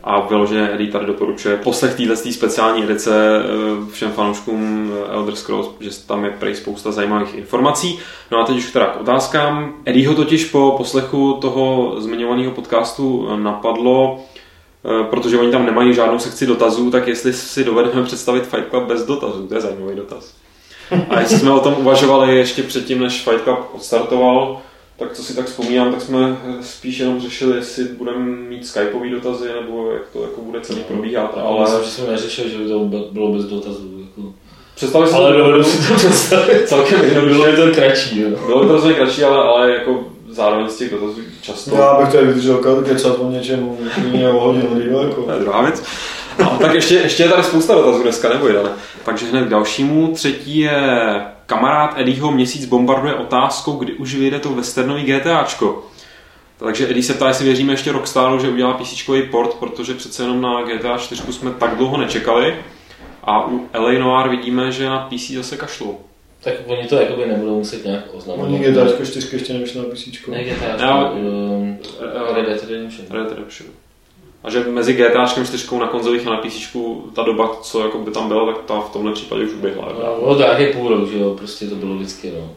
Speaker 3: A vyloženě Eddie tady doporučuje poslech téhle speciální edice eh, všem fanouškům eh, Elder Scrolls, že tam je prej spousta zajímavých informací. No a teď už teda k otázkám. Eddieho totiž po poslechu toho zmiňovaného podcastu napadlo, eh, protože oni tam nemají žádnou sekci dotazů, tak jestli si dovedeme představit Fight Club bez dotazů, to je zajímavý dotaz. A jestli jsme o tom uvažovali ještě předtím, než Fight Club odstartoval, tak co si tak vzpomínám, tak jsme spíš jenom řešili, jestli budeme mít skypový dotazy, nebo jak to jako bude celý probíhat.
Speaker 1: Ale myslím, že jsme neřešili, že by to bylo bez dotazů. Jako.
Speaker 3: Představili si
Speaker 1: ale dovedu si to představit.
Speaker 3: Celkem
Speaker 1: Bylo by to kratší, jo.
Speaker 3: Bylo to rozhodně kratší, ale, ale jako zároveň z těch dotazů často...
Speaker 2: Já bych tady vydržel kecat o něčem jiného hodinu díl, jako.
Speaker 3: To je druhá věc. No, tak ještě, ještě je tady spousta dotazů dneska, nebo ale. Takže hned k dalšímu. Třetí je kamarád Eddieho měsíc bombarduje otázkou, kdy už vyjde to westernový GTAčko. Takže Eddie se ptá, jestli věříme ještě Rockstaru, že udělá PC port, protože přece jenom na GTA 4 jsme tak dlouho nečekali. A u LA Noir vidíme, že na PC zase kašlou.
Speaker 1: Tak oni to jakoby nebudou muset nějak oznamovat.
Speaker 2: Oni GTA 4 ještě nevyšlo na PC.
Speaker 1: Ne GTA,
Speaker 3: no,
Speaker 1: um, Red Dead Redemption.
Speaker 3: Red Dead Redemption. A že mezi GTA 4 na konzolích a na PC ta doba, co jako by tam byla, tak ta v tomhle případě už uběhla.
Speaker 1: No, bylo to nějaký půl rok, že jo, prostě to bylo vždycky, no.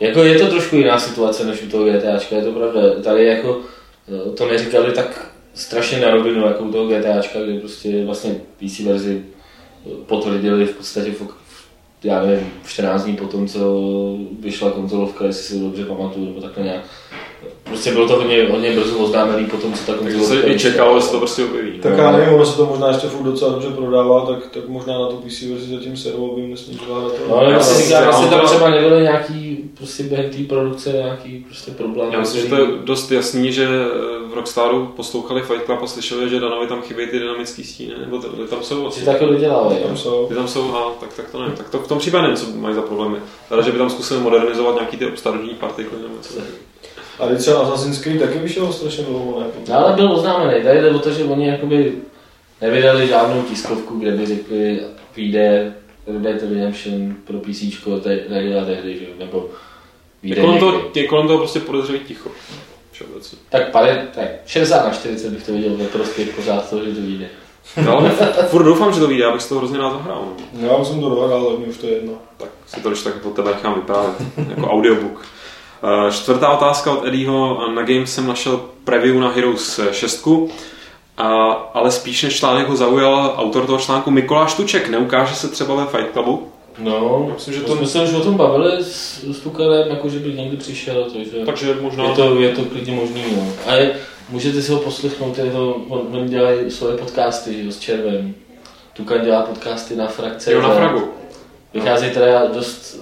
Speaker 1: Jako je to trošku jiná situace než u toho GTAčka, je to pravda. Tady jako eh, to neříkali tak strašně na rovinu, jako u toho GTAčka, kde prostě vlastně PC verzi potvrdili v podstatě v, já nevím, 14 dní potom, co vyšla konzolovka, jestli si dobře pamatuju, nebo takhle nějak prostě bylo to hodně, hodně brzo oznámený potom, co ta
Speaker 3: konzole... Takže se i čekalo, že se to prostě objeví.
Speaker 2: Tak já nevím, ono se to možná ještě furt docela dobře prodává, tak, tak možná na to PC verzi zatím servovým nesmířila na to.
Speaker 1: No, ale já si říkám, jestli tam třeba nebyly nějaký prostě během té produkce nějaký prostě problém.
Speaker 3: Já myslím, že to je dost jasný, že v Rockstaru poslouchali Fight Club a slyšeli, že Danovi tam chybějí ty dynamické stíny, nebo ty, tam jsou.
Speaker 1: Ty taky dodělávají.
Speaker 2: Tam jsou.
Speaker 3: Ty tam jsou, a tak, tak to nevím. Tak to v tom případě nevím, co mají za problémy. Teda, že by tam zkusili modernizovat nějaký ty obstarožní partikly nebo co.
Speaker 2: A teď třeba Assassin's Creed taky vyšel strašně dlouho, ne?
Speaker 1: No, ale byl oznámený. Tady jde o to, že oni jakoby nevydali žádnou tiskovku, kde by řekli, vyjde Red Dead Redemption pro PC tady a tehdy, že? nebo
Speaker 3: vyjde je kolem, toho, je kolem toho prostě podezřelý ticho. Všeobecně.
Speaker 1: Tak, pade, tak 60 na 40 bych to viděl ve prospěch pořád toho, že to vyjde.
Speaker 3: No, ale furt doufám, že to vyjde, abych z toho hrozně rád zahrál.
Speaker 2: Já jsem to dohrál, ale mě už to je jedno.
Speaker 3: Tak si to když tak po tebe nechám vyprávět, jako audiobook. Eh, čtvrtá otázka od Eddieho. Na Games jsem našel preview na Heroes 6, a, ale spíš než článek ho zaujal autor toho článku Mikuláš Tuček. Neukáže se třeba ve Fight Clubu?
Speaker 1: No, myslím, že to... jsme se už o tom bavili s, s Tukalem, jako že by někdy přišel, takže,
Speaker 3: takže možná...
Speaker 1: je, to, je to klidně možný. No. A můžete si ho poslechnout, jeho, on, on dělá svoje podcasty že, s Červem. Tuka dělá podcasty na frakce.
Speaker 3: Jo, na Fragu.
Speaker 1: Vychází teda dost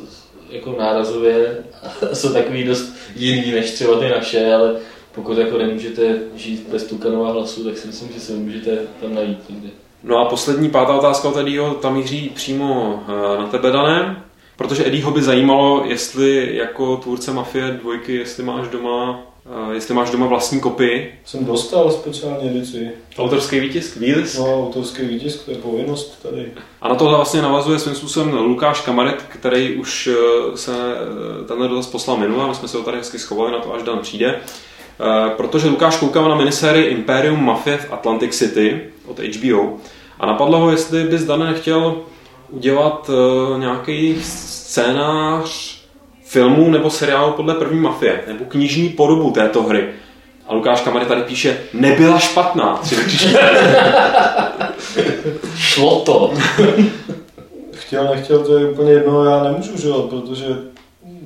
Speaker 1: jako nárazově jsou takový dost jiný než třeba ty naše, ale pokud jako nemůžete žít bez Tukanova hlasu, tak si myslím, že se můžete tam najít někde.
Speaker 3: No a poslední pátá otázka od Eddieho, tam míří přímo eh, na tebe, Dané. Protože Eddieho by zajímalo, jestli jako tvůrce Mafie dvojky, jestli máš doma Uh, jestli máš doma vlastní kopii.
Speaker 2: Jsem dostal speciální edici.
Speaker 3: Autorský výtisk? Výlis?
Speaker 2: No, autorský výtisk, to je povinnost tady.
Speaker 3: A na tohle vlastně navazuje svým způsobem Lukáš Kamaret, který už eh, se eh, tenhle dotaz poslal minule, my jsme se ho tady hezky schovali na to, až Dan přijde. Uh, protože Lukáš koukal na minisérii Imperium Mafia v Atlantic City od HBO a napadlo ho, jestli bys Dan nechtěl udělat uh, nějaký scénář filmu nebo seriálu podle první mafie, nebo knižní podobu této hry. A Lukáš Kamary tady píše, nebyla špatná.
Speaker 1: Šlo to.
Speaker 2: Chtěl, nechtěl, to je úplně jedno, já nemůžu, že jo, protože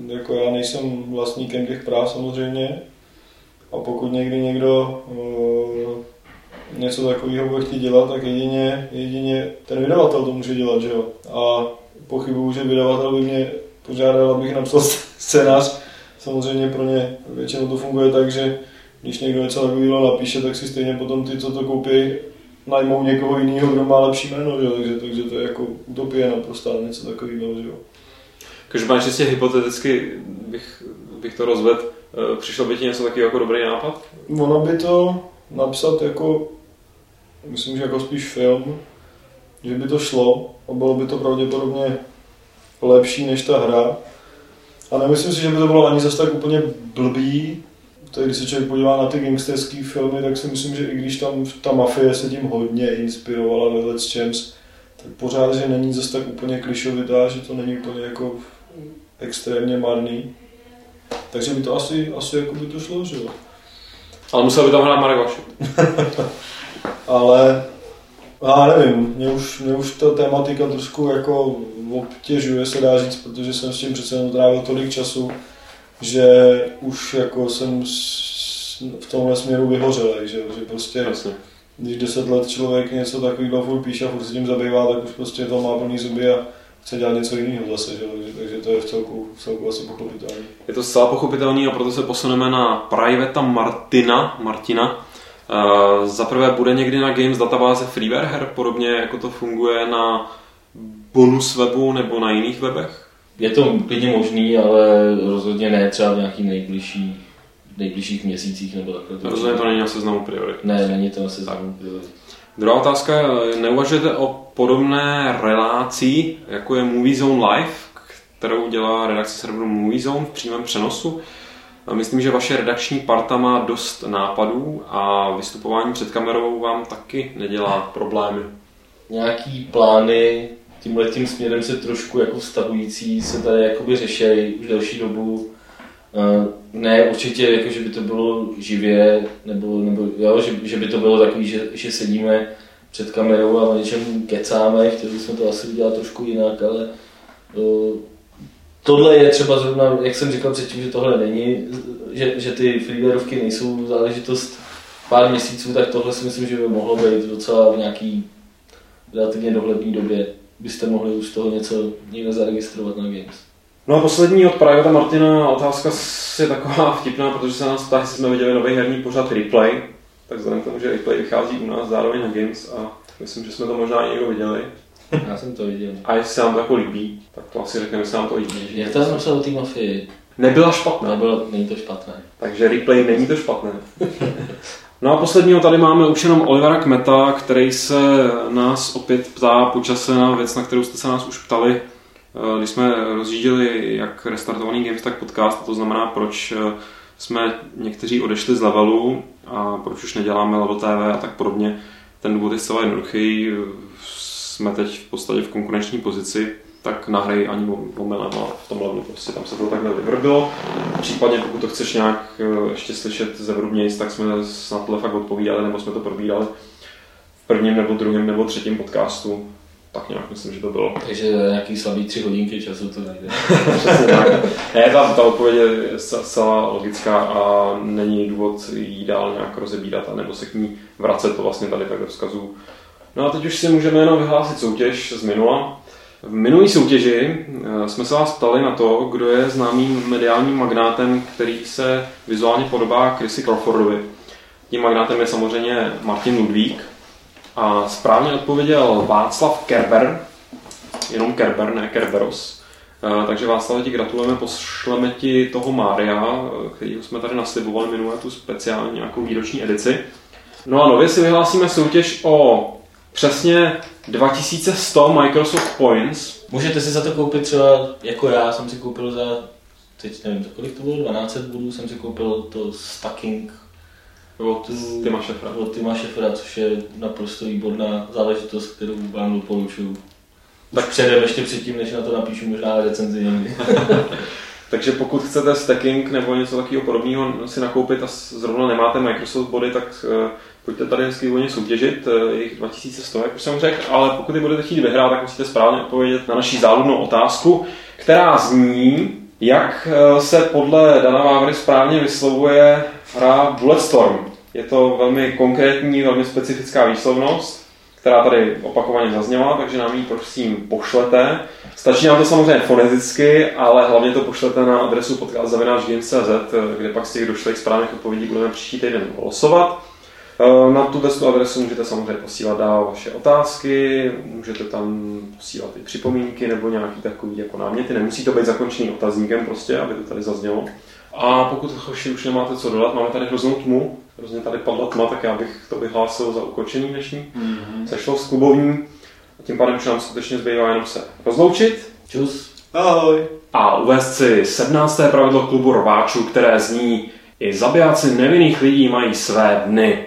Speaker 2: jako já nejsem vlastníkem těch práv samozřejmě. A pokud někdy někdo uh, něco takového bude chtít dělat, tak jedině, jedině ten vydavatel to může dělat, že jo. A pochybuju, že vydavatel by mě požádal, abych napsal scénář. Samozřejmě pro ně většinou to funguje tak, že když někdo něco takového napíše, tak si stejně potom ty, co to koupí, najmou někoho jiného, kdo má lepší jméno, že? Takže, takže to je jako utopie naprosto, něco takového. Že?
Speaker 3: Každopádně čistě hypoteticky bych, bych to rozvedl, eh, přišlo by ti něco takového jako dobrý nápad?
Speaker 2: Ono by to napsat jako, myslím, že jako spíš film, že by to šlo a bylo by to pravděpodobně lepší než ta hra. A nemyslím si, že by to bylo ani zase tak úplně blbý, tady, když se člověk podívá na ty gangsterské filmy, tak si myslím, že i když tam ta mafie se tím hodně inspirovala ve Let's Champs, tak pořád, že není zase tak úplně klišovitá, že to není úplně jako extrémně marný. Takže by to asi, asi jako by to šlo, že jo.
Speaker 3: Ale musel by tam hrát Marek Vašek.
Speaker 2: Ale já nevím, mě už, mě už ta tématika trošku jako obtěžuje, se dá říct, protože jsem s tím přece jenom trávil tolik času, že už jako jsem v tomhle směru vyhořel, že, že prostě
Speaker 3: Jasně.
Speaker 2: když deset let člověk něco takového furt píše a furt se tím zabývá, tak už prostě to má plný zuby a chce dělat něco jiného zase, že? Takže, takže to je v celku, v celku asi pochopitelné.
Speaker 3: Je to zcela pochopitelný a proto se posuneme na Privata Martina. Martina. Uh, za prvé bude někdy na Games databáze freeware her, podobně jako to funguje na bonus webu nebo na jiných webech?
Speaker 1: Je to klidně možný, ale rozhodně ne třeba v nějakých nejbližší, nejbližších měsících nebo takhle.
Speaker 3: Rozhodně to není na seznamu priorit.
Speaker 1: Ne, není to na seznamu priorit.
Speaker 3: Druhá otázka je, neuvažujete o podobné relaci, jako je Movie Zone Live, kterou dělá redakce serveru Movie Zone v přímém přenosu? Myslím, že vaše redakční parta má dost nápadů a vystupování před kamerou vám taky nedělá problémy.
Speaker 1: Nějaký plány tímhle tím směrem se trošku jako vztahující se tady jakoby řešejí už delší dobu. Eh, Ne určitě, jako, že by to bylo živě, nebo, nebo jo, že, že, by to bylo takový, že, že sedíme před kamerou a o něčem kecáme, chtěli jsme to asi udělat trošku jinak, ale eh, tohle je třeba zrovna, jak jsem říkal předtím, že tohle není, že, že ty freewareovky nejsou záležitost pár měsíců, tak tohle si myslím, že by mohlo být docela v nějaký relativně dohledné době byste mohli už toho něco někde zaregistrovat na Games.
Speaker 3: No a poslední od Privata Martina otázka je taková vtipná, protože se nás ptá, jestli jsme viděli nový herní pořad Replay. Tak vzhledem k tomu, že Replay vychází u nás zároveň na Games a myslím, že jsme to možná i někdo viděli.
Speaker 1: Já jsem to viděl.
Speaker 3: A jestli se nám to jako líbí, tak to asi řekneme, jestli nám to líbí.
Speaker 1: Jak to napsal o té mafii?
Speaker 3: Nebyla špatná.
Speaker 1: Nebylo, není to špatné.
Speaker 3: Takže replay není to špatné. No a posledního tady máme už jenom Olivera Kmeta, který se nás opět ptá po čase na věc, na kterou jste se nás už ptali, eh, když jsme rozjížděli jak restartovaný Games, tak podcast, to znamená, proč eh, jsme někteří odešli z levelu a proč už neděláme level TV a tak podobně. Ten důvod je zcela jednoduchý. Jsme teď v podstatě v konkurenční pozici, tak nahraj ani omylem a v tom levelu prostě tam se to takhle vyvrbilo. Případně pokud to chceš nějak eh, ještě slyšet ze vrubnějc, tak jsme na tohle fakt odpovídali, nebo jsme to probírali v prvním nebo druhém nebo třetím podcastu. Tak nějak myslím, že to bylo.
Speaker 1: Takže nějaký slabý tři hodinky času to nejde.
Speaker 3: Přesně tak. Ne, ta, ta odpověď je zcela logická a není důvod ji dál nějak rozebírat a nebo se k ní vracet, to vlastně tady takhle vzkazu. No a teď už si můžeme jenom vyhlásit soutěž z minula. V minulé soutěži eh, jsme se vás ptali na to, kdo je známým mediálním magnátem, který se vizuálně podobá Chrissy Crawfordovi. Tím magnátem je samozřejmě Martin Ludvík a správně odpověděl Václav Kerber, jenom Kerber, ne Kerberos. Eh, Takže Václav, ti gratulujeme, pošleme ti toho Mária, kterýho jsme tady naslibovali minule, tu speciální nějakou výroční edici. No a nově si vyhlásíme soutěž o přesně 2100 Microsoft Points.
Speaker 1: Můžete si za to koupit třeba, jako já jsem si koupil za, teď nevím, za kolik to bylo, 1200 bodů jsem si koupil to Stacking
Speaker 3: Od Tima Šefra.
Speaker 1: od Tima Šefra, což je naprosto výborná záležitost, kterou vám doporučuju. Tak předem, ještě předtím, než na to napíšu možná recenzi někdy.
Speaker 3: Takže pokud chcete stacking nebo něco takového podobného si nakoupit a zrovna nemáte Microsoft body, tak eh, pojďte tady hezky volně soutěžit, eh, je jich 2100, jak už jsem řekl, ale pokud je budete chtít vyhrát, tak musíte správně odpovědět na naši záludnou otázku, která zní, jak eh, se podle Dana Vávry správně vyslovuje hra Bulletstorm. Je to velmi konkrétní, velmi specifická výslovnost, která tady opakovaně zazněla, takže nám ji prosím pošlete. Stačí nám to samozřejmě foneticky, ale hlavně to pošlete na adresu podcast.games.cz, kde pak z těch došlých správných odpovědí budeme příští týden losovat. Eh, Na tu adresu můžete samozřejmě posílat dál vaše otázky, můžete tam posílat i připomínky nebo nějaký takový jako náměty. Nemusí to být zakončený otazníkem prostě, aby to tady zaznělo. A pokud hoši už nemáte co dodat, máme tady hroznou tmu, hrozně tady padla tma, tak já bych to vyhlásil za ukončení dnešní
Speaker 2: Mhm.
Speaker 3: sešlo s klubovní. A tím pádem už nám skutečně zbývá jenom se rozloučit
Speaker 1: Čus.
Speaker 2: Ahoj.
Speaker 3: a uvést si 17. pravidlo klubu rváčů, které zní I zabijáci nevinných lidí mají své dny.